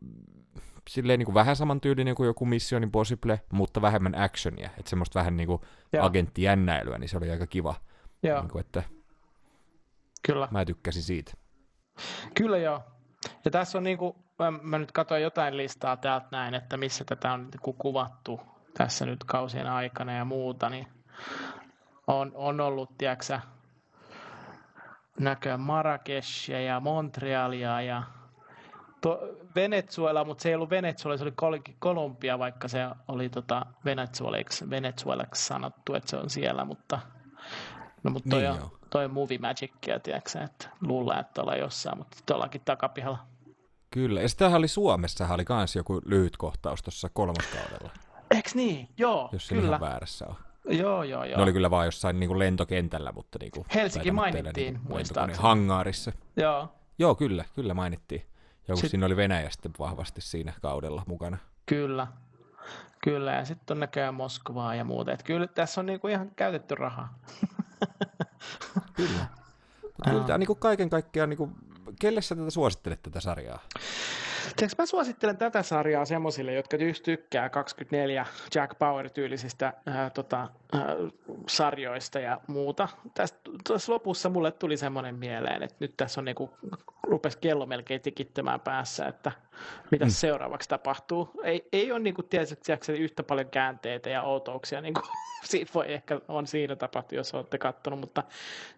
silleen niin kuin vähän samantyylinen kuin joku Mission Impossible, mutta vähemmän actionia, että semmoista vähän niin kuin agenttijännäilyä, niin se oli aika kiva, Joo, niin kuin, että kyllä. mä tykkäsin siitä. Kyllä joo. Ja tässä on niinku, mä, mä nyt katsoin jotain listaa täältä näin, että missä tätä on niinku kuvattu tässä nyt kausien aikana ja muuta, niin on, on ollut, tiedäksä, näköjään Marrakeshia ja Montrealia ja to, Venezuela, mutta se ei ollut Venezuela, se oli Kol- Kolumbia, vaikka se oli tota Venezuelaksi, Venezuelaksi sanottu, että se on siellä, mutta no mutta toi, Niin on, toi on movie magicia, tiedätkö, että luullaan, että ollaan jossain, mutta sitten ollaankin takapihalla. Kyllä, ja sitähän oli Suomessahan oli kans joku lyhyt kohtaus tuossa kolmoskaudella, Eiks niin? Joo, jos se kyllä. ihan väärässä on. Joo, joo, joo. Ne oli kyllä vaan jossain niin kuin lentokentällä, mutta niin kuin, Helsinki mainittiin, niin kuin muistaakseni. hangaarissa. Joo, Joo, kyllä, kyllä mainittiin. Ja kun Sit- siinä oli Venäjä sitten vahvasti siinä kaudella mukana. kyllä. Kyllä, ja sitten on näköjään Moskovaa ja muuta. Et kyllä tässä on niinku ihan käytetty rahaa. Kyllä. Mutta kyllä tämä niin kaiken kaikkiaan, niin kuin, kelle sä tätä suosittelet tätä sarjaa? Tiedätkö, mä suosittelen tätä sarjaa semmoisille, jotka just tykkää 24 Jack Bauer-tyylisistä ää, tota, ää, sarjoista ja muuta. Tästä, tässä lopussa mulle tuli semmoinen mieleen, että nyt tässä on niinku, rupesi kello melkein tikittämään päässä, että mitä Mm. seuraavaksi tapahtuu. Ei, ei ole niinku, tiedätkö, yhtä paljon käänteitä ja outouksia, niin kuin siitä voi ehkä on siinä tapahtunut, jos olette katsonut, mutta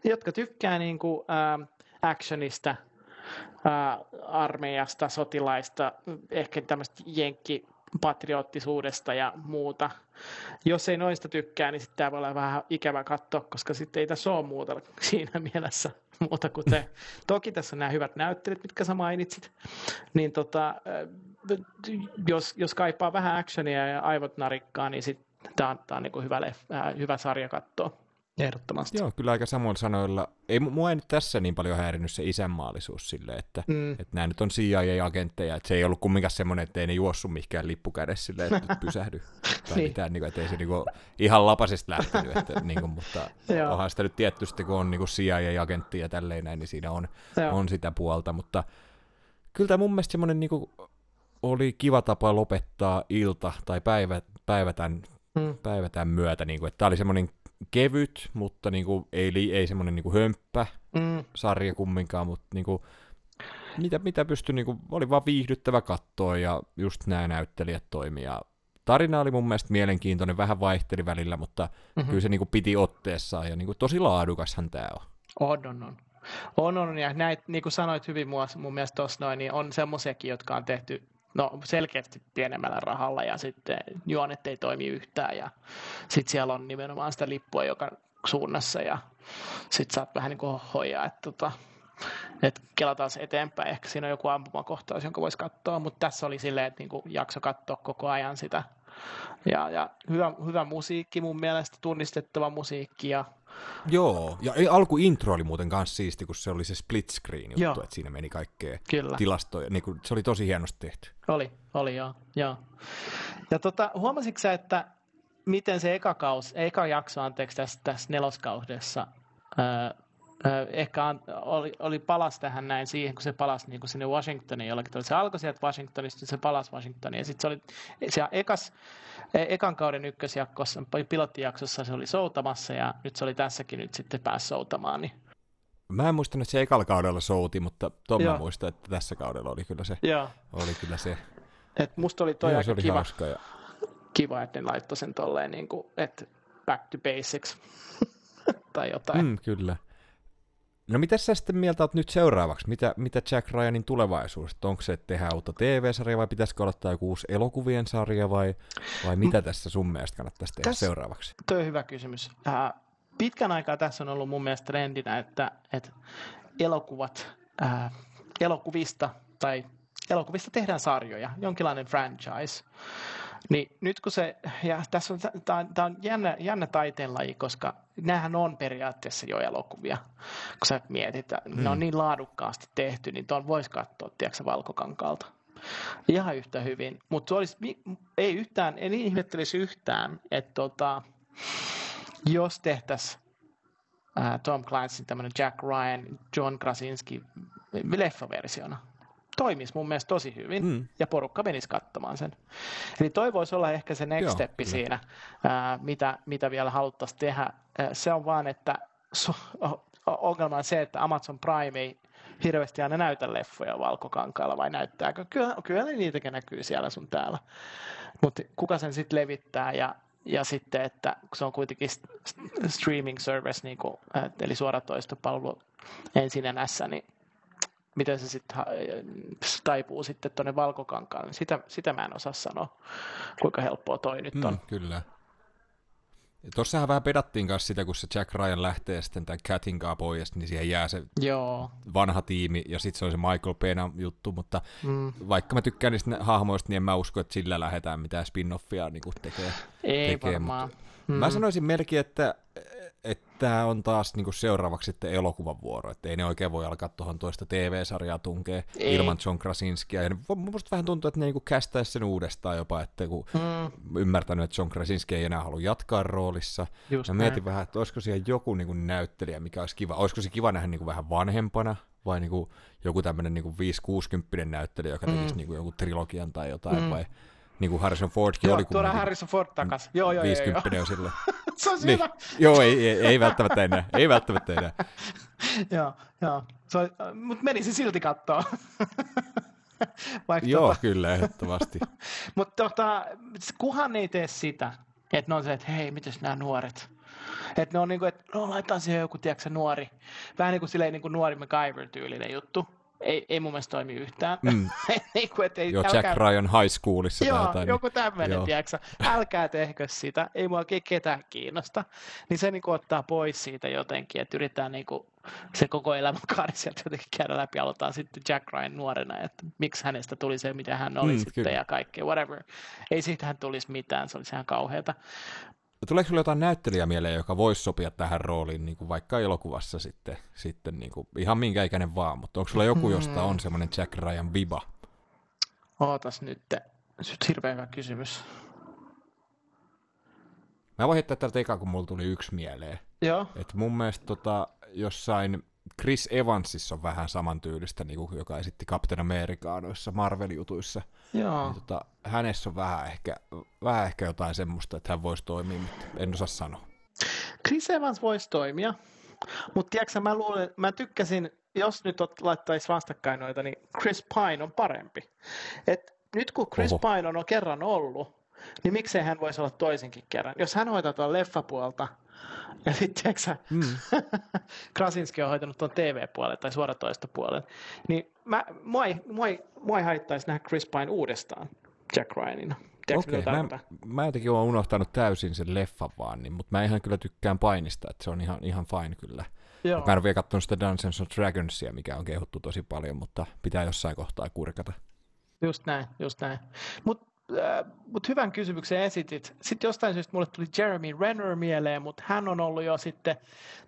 ne, jotka tykkää niinku, ää, actionista, armeijasta, sotilaista, ehkä tämmöistä jenkkipatriottisuudesta ja muuta. Jos ei noista tykkää, niin sitten tämä voi olla vähän ikävä katsoa, koska sitten ei tässä ole muuta siinä mielessä muuta kuin se. Toki tässä on nämä hyvät näyttelijät, mitkä sä mainitsit, niin tota, jos, jos kaipaa vähän actionia ja aivot narikkaa, niin sitten tämä on, tää on niinku hyvä, lef, ää, hyvä sarja katsoa. Ehdottomasti. Joo, kyllä aika samoilla sanoilla. Ei, mu- mua ei nyt tässä niin paljon häirinnyt se isänmaallisuus silleen, että, Mm. että nämä nyt on CIA-agentteja, että se ei ollut kumminkaan semmoinen, että ei ne juossut mihinkään lippukädessä silleen, että pysähdy. Tai Niin. mitään, niin kuin, että ei se niin kuin, ihan lapasesta lähtenyt, että, niin kuin, mutta onhan sitä nyt tietysti, kun on niin kuin CIA-agentti ja tälleen näin, niin siinä on, Joo. on sitä puolta, mutta kyllä tämä mun mielestä semmoinen niin kuin, oli kiva tapa lopettaa ilta tai päivä, päivä, tämän, Mm. päivä tämän myötä, niin kuin, että tämä oli semmoinen kevyt, mutta niin kuin, ei, li- ei semmoinen niin kuin hömppä Mm. sarja kumminkaan, mutta niin kuin, mitä, mitä pystyi, niin kuin, oli vaan viihdyttävä katsoa ja just nämä näyttelijät toimia. Tarina oli mun mielestä mielenkiintoinen, vähän vaihteli välillä, mutta Mhm. mm-hmm. kyllä se niin kuin, piti otteessaan ja niin kuin, tosi laadukashan tämä on. On, on, on. On, on, ja näitä, niin kuin sanoit hyvin mua, mun mielestä tuossa noin, niin on semmoisiakin, jotka on tehty no, selkeästi pienemmällä rahalla, ja sitten juonet ei toimi yhtään, ja sitten siellä on nimenomaan sitä lippua joka suunnassa, ja sitten saat vähän niin kuin hoijaa, että tota, et kelataan se eteenpäin. Ehkä siinä on joku ampumakohtaus, jonka voisi katsoa, mutta tässä oli silleen, että niinku jakso katsoa koko ajan sitä. Ja, ja hyvä, hyvä musiikki mun mielestä, tunnistettava musiikki ja Joo, ja ei, alkuintro oli muuten kanssa siisti, kun se oli se split screen juttu, Joo. että siinä meni kaikkea kyllä. tilastoja, niin kuin, se oli tosi hienosti tehty. Oli, oli joo. joo. Ja tota, huomasitko sä, että miten se eka, kaus, eka jakso anteeksi tässä, tässä neloskaudessa ehkä oli, oli palas tähän näin siihen, kun se palasi niin kuin sinne Washingtoniin jollakin tavalla. Se alkoi sieltä Washingtonista, se palasi Washingtoniin. Ja sitten se oli siellä ekas, e- ekan kauden ykkösjaksossa, pilottijaksossa se oli soutamassa ja nyt se oli tässäkin nyt sitten pääsi soutamaan. Niin. Mä en muistanut, että se ekalla kaudella souti, mutta ton mä muistan, että tässä kaudella oli kyllä se. Joo. Oli kyllä se. Et musta oli toi Joo, aika se oli kiva. hauska. Ja... kiva, että ne laittoi sen tolleen, niin kuin, että back to basics tai jotain. Mm, kyllä. No mitä sä sitten mieltä oot nyt seuraavaksi? Mitä, mitä Jack Ryanin tulevaisuus? Onko se, että tehdään uutta TV-sarjaa vai pitäisikö aloittaa joku uusi elokuvien sarja vai, vai mitä tässä sun mielestä kannattaisi tehdä Tässä- seuraavaksi? Tuo on hyvä kysymys. Äh, pitkän aikaa tässä on ollut mun mielestä trendinä, että, että elokuvat, äh, elokuvista tai elokuvista tehdään sarjoja, jonkinlainen franchise. Niin nyt kun se, ja tässä on, tämä on, on jännä, jännä taiteenlaji, koska näähän on periaatteessa jo elokuvia, kun sä mietit, että mm. ne on niin laadukkaasti tehty, niin tuon voisi katsoa, tiedätkö, valkokankaalta. Ihan yhtä hyvin, mutta olisi, ei yhtään, en ihmettelisi yhtään, että tota, jos tehtäisiin Tom Clancy tämmöinen Jack Ryan, John Krasinski leffaversiona, toimisi mun mielestä tosi hyvin mm. ja porukka menisi katsomaan sen. Eli toi voisi olla ehkä se next Joo, step siinä, ää, mitä, mitä vielä haluttaisiin tehdä. Se on vaan, että so, ongelma on se, että Amazon Prime ei hirveästi aina näytä leffoja valkokankaalla vai näyttääkö? Kyllä, kyllä niitäkin näkyy siellä sun täällä. Mutta kuka sen sitten levittää ja, ja sitten, että se on kuitenkin streaming service, niin kuin, eli suoratoistopalvelu ensin NS, niin miten se sitten taipuu sitten tuonne valkokankaan, sitä, sitä mä en osaa sanoa, kuinka helppoa toi nyt on. Mm, kyllä. Tuossahan vähän pedattiin kanssa sitä, kun se Jack Ryan lähtee sitten tämän Catin kanssa pois, niin siihen jää se Joo. vanha tiimi, ja sitten se on se Michael Pena juttu, mutta mm. vaikka mä tykkään niistä hahmoista, niin en mä usko, että sillä lähdetään mitään spin-offia niin tekee. Ei tekee, varmaan. Mutta mm. Mä sanoisin melkein, että että tämä on taas niinku seuraavaksi sitten elokuvan vuoro, että ei ne oikein voi alkaa tuohon toista TV-sarjaa tunkea ei. ilman John Krasinskia. Ja musta vähän tuntuu, että ne niinku kästäisi sen uudestaan jopa, että kun mm. ymmärtänyt, että John Krasinski ei enää halua jatkaa roolissa. Just ja mietin näin. vähän, että olisiko siellä joku niinku näyttelijä, mikä olisi kiva. Olisiko se kiva nähdä niinku vähän vanhempana, vai niinku joku tämmöinen niinku 5-60 näyttelijä, joka tekisi mm. niinku joku trilogian tai jotain, mm. vai niin kuin Harrison Fordkin joo, oli. Tuodaan Harrison Ford takas. Joo, joo, 50 joo, joo. sille. se on niin. Joo, ei, ei, ei, välttämättä enää. Ei välttämättä enää. joo, joo. So, mutta menisi silti katsoa. Vaikka Joo, tota... kyllä, ehdottomasti. mutta tota, kuhan ei tee sitä, että ne on se, että hei, mitäs nämä nuoret? Että ne on niin kuin, että no laitetaan siihen joku, tiedätkö, nuori. Vähän niin kuin silleen niin kuin nuori MacGyver-tyylinen juttu ei, ei mun mielestä toimi yhtään. Mm. niin kuin, ei, Joo, älkää... Jack Ryan High Schoolissa. Joo, jotain, joku tämmöinen, tiedätkö Älkää tehkö sitä, ei mua oikein ketään kiinnosta. Niin se niin kuin, ottaa pois siitä jotenkin, että yritetään niin kuin, se koko elämänkaari sieltä jotenkin käydä läpi. Aloitetaan sitten Jack Ryan nuorena, että miksi hänestä tuli se, mitä hän oli mm, sitten kyllä. ja kaikkea, whatever. Ei siitähän tulisi mitään, se olisi ihan kauheata. Tuleeko sinulle jotain näyttelijä mieleen, joka voisi sopia tähän rooliin, niin kuin vaikka elokuvassa sitten, sitten niin kuin, ihan minkä ikäinen vaan, mutta onko sulla joku, josta on semmoinen Jack Ryan viba? Ootas nyt, nyt hirveän hyvä kysymys. Mä voin heittää tältä eka, kun mulla tuli yksi mieleen. Joo. Et mun mielestä tota, jossain Chris Evansissa on vähän samantyylistä, niin kuin, joka esitti Captain Americaa noissa Marvel-jutuissa. Joo. Niin, tota, hänessä on vähän ehkä, vähän ehkä jotain semmoista, että hän voisi toimia, mutta en osaa sanoa. Chris Evans voisi toimia, mutta tiedätkö, mä, luulen, mä tykkäsin, jos nyt laittaisi vastakkain noita, niin Chris Pine on parempi. Et nyt kun Chris Oho. Pine on kerran ollut, niin miksei hän voisi olla toisenkin kerran. Jos hän hoitaa tuon leffapuolta, ja sitten, mm. Krasinski on hoitanut tuon TV-puolen tai suoratoistopuolen, niin mä, mua, ei, mua, ei, mua ei haittaisi nähdä Chris Pine uudestaan Jack Ryanina. Okei, okay, mä, mä jotenkin olen unohtanut täysin sen leffan vaan, niin, mutta mä ihan kyllä tykkään painista, että se on ihan, ihan fine kyllä. Joo. Mä en ole vielä katsonut sitä Dungeons and Dragonsia, mikä on kehuttu tosi paljon, mutta pitää jossain kohtaa kurkata. Just näin, just näin. Mutta äh, mut hyvän kysymyksen esitit. Sitten jostain syystä mulle tuli Jeremy Renner mieleen, mutta hän on ollut jo sitten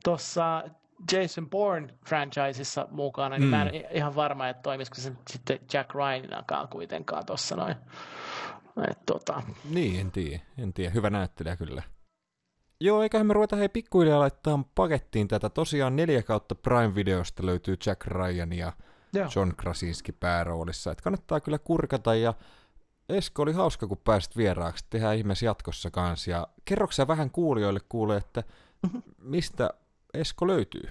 tuossa Jason Bourne franchisessa mukana, niin mm. mä en mm. ihan varma, että toimisiko se sitten Jack Ryaninakaan kuitenkaan tuossa noin. Et, tota. Niin, en tiedä. En tiedä. Hyvä näyttelijä kyllä. Joo, eiköhän me ruveta hei pikkuhiljaa laittaa pakettiin tätä. Tosiaan neljä kautta Prime-videosta löytyy Jack Ryan ja Joo. John Krasinski pääroolissa. Et kannattaa kyllä kurkata ja Esko oli hauska, kun pääsit vieraaksi. Tehdään ihmeessä jatkossa kanssa. Ja kerroksä vähän kuulijoille kuule, että mhm. mistä Esko löytyy?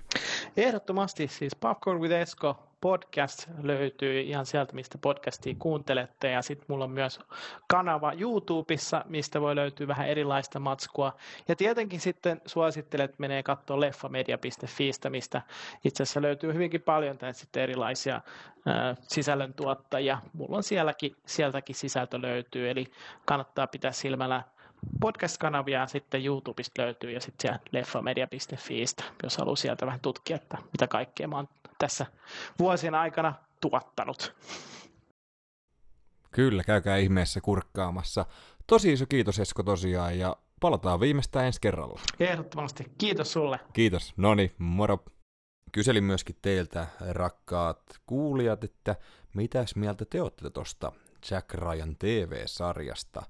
Ehdottomasti siis Popcorn with Esko podcast löytyy ihan sieltä, mistä podcastia kuuntelette. Ja sitten mulla on myös kanava YouTubessa, mistä voi löytyä vähän erilaista matskua. Ja tietenkin sitten suosittelet menee katsoa leffamedia.fiistä, mistä itse asiassa löytyy hyvinkin paljon sitten erilaisia äh, sisällöntuottajia. Mulla on sielläkin, sieltäkin sisältö löytyy, eli kannattaa pitää silmällä podcast-kanavia sitten YouTubesta löytyy ja sitten siellä leffamedia.fiistä, jos haluaa sieltä vähän tutkia, että mitä kaikkea mä oon tässä vuosien aikana tuottanut. Kyllä, käykää ihmeessä kurkkaamassa. Tosi iso kiitos Esko tosiaan ja palataan viimeistään ensi kerralla. Ehdottomasti. Kiitos sulle. Kiitos. Noni, moro. Kyselin myöskin teiltä, rakkaat kuulijat, että mitäs mieltä te olette tuosta Jack Ryan TV-sarjasta.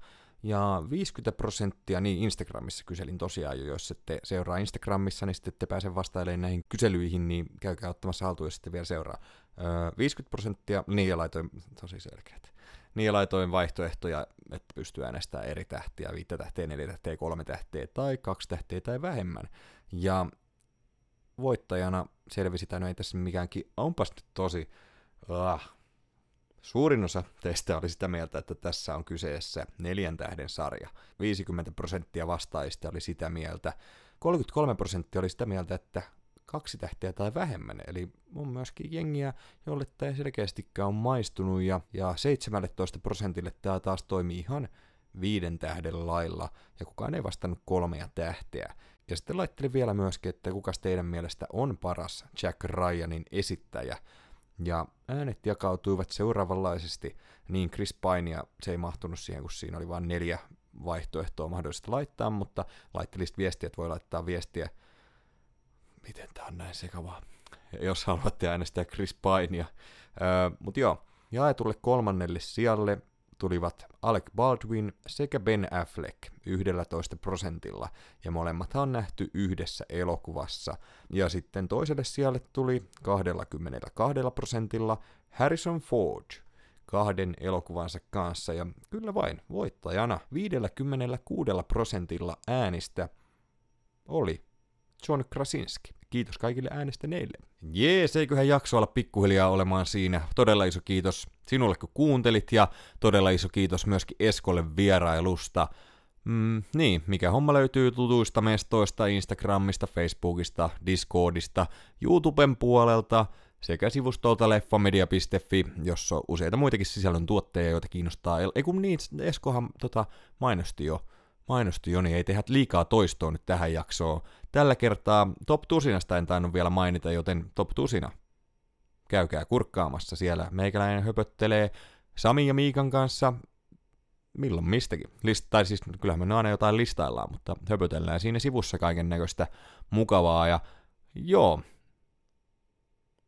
Ja 50 prosenttia, niin Instagramissa kyselin tosiaan jo, jos ette seuraa Instagramissa, niin sitten ette pääse vastailemaan näihin kyselyihin, niin käykää ottamassa haltuun, jos sitten vielä seuraa. Öö, 50 prosenttia, niin ja laitoin, tosi selkeät, niin ja laitoin vaihtoehtoja, että pystyy äänestämään eri tähtiä, viittä tähteä, neljä tähteä, kolme tähteä tai kaksi tähteä tai vähemmän. Ja voittajana selvisi, tai no ei tässä mikäänkin, onpas nyt tosi, ah, Suurin osa teistä oli sitä mieltä, että tässä on kyseessä neljän tähden sarja. 50 prosenttia vastaajista oli sitä mieltä. 33 prosenttia oli sitä mieltä, että kaksi tähteä tai vähemmän. Eli on myöskin jengiä, jolle tämä selkeästikään on maistunut, ja, ja 17 prosentille tämä taas toimii ihan viiden tähden lailla, ja kukaan ei vastannut kolmea tähteä. Ja sitten laittelin vielä myöskin, että kuka teidän mielestä on paras Jack Ryanin esittäjä, ja äänet jakautuivat seuraavanlaisesti, niin Chris Painia se ei mahtunut siihen, kun siinä oli vain neljä vaihtoehtoa mahdollista laittaa, mutta laittelisit viestiä, että voi laittaa viestiä, miten tämä on näin sekavaa, jos haluatte äänestää Chris Painia. Öö, mutta joo, jaetulle kolmannelle sijalle tulivat Alec Baldwin sekä Ben Affleck 11 prosentilla, ja molemmat on nähty yhdessä elokuvassa. Ja sitten toiselle sijalle tuli 22 prosentilla Harrison Ford kahden elokuvansa kanssa, ja kyllä vain voittajana 56 prosentilla äänistä oli John Krasinski. Kiitos kaikille äänestäneille. Jees, eiköhän jakso olla pikkuhiljaa olemaan siinä. Todella iso kiitos sinulle, kun kuuntelit, ja todella iso kiitos myöskin Eskolle vierailusta. Mm, niin, mikä homma löytyy tutuista mestoista, Instagramista, Facebookista, Discordista, YouTuben puolelta sekä sivustolta leffamedia.fi, jossa on useita muitakin sisällön tuotteja, joita kiinnostaa. Ei kun niin, Eskohan tota, mainosti jo mainosti jo, niin ei tehdä liikaa toistoa nyt tähän jaksoon. Tällä kertaa Top Tusinasta en tainnut vielä mainita, joten Top Tusina. Käykää kurkkaamassa siellä. Meikäläinen höpöttelee Sami ja Miikan kanssa milloin mistäkin. List, tai siis kyllähän me aina jotain listaillaan, mutta höpötellään siinä sivussa kaiken näköistä mukavaa. Ja joo,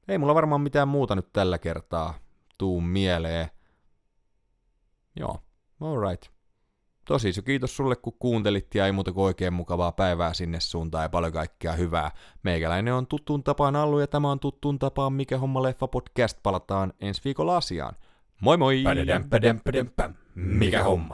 ei mulla varmaan mitään muuta nyt tällä kertaa tuu mieleen. Joo, alright. Tosi iso kiitos sulle, kun kuuntelit ja ei muuta kuin oikein mukavaa päivää sinne suuntaan ja paljon kaikkea hyvää. Meikäläinen on tuttuun tapaan Allu ja tämä on tuttuun tapaan Mikä homma leffa podcast. Palataan ensi viikolla asiaan. Moi moi! Mikä homma?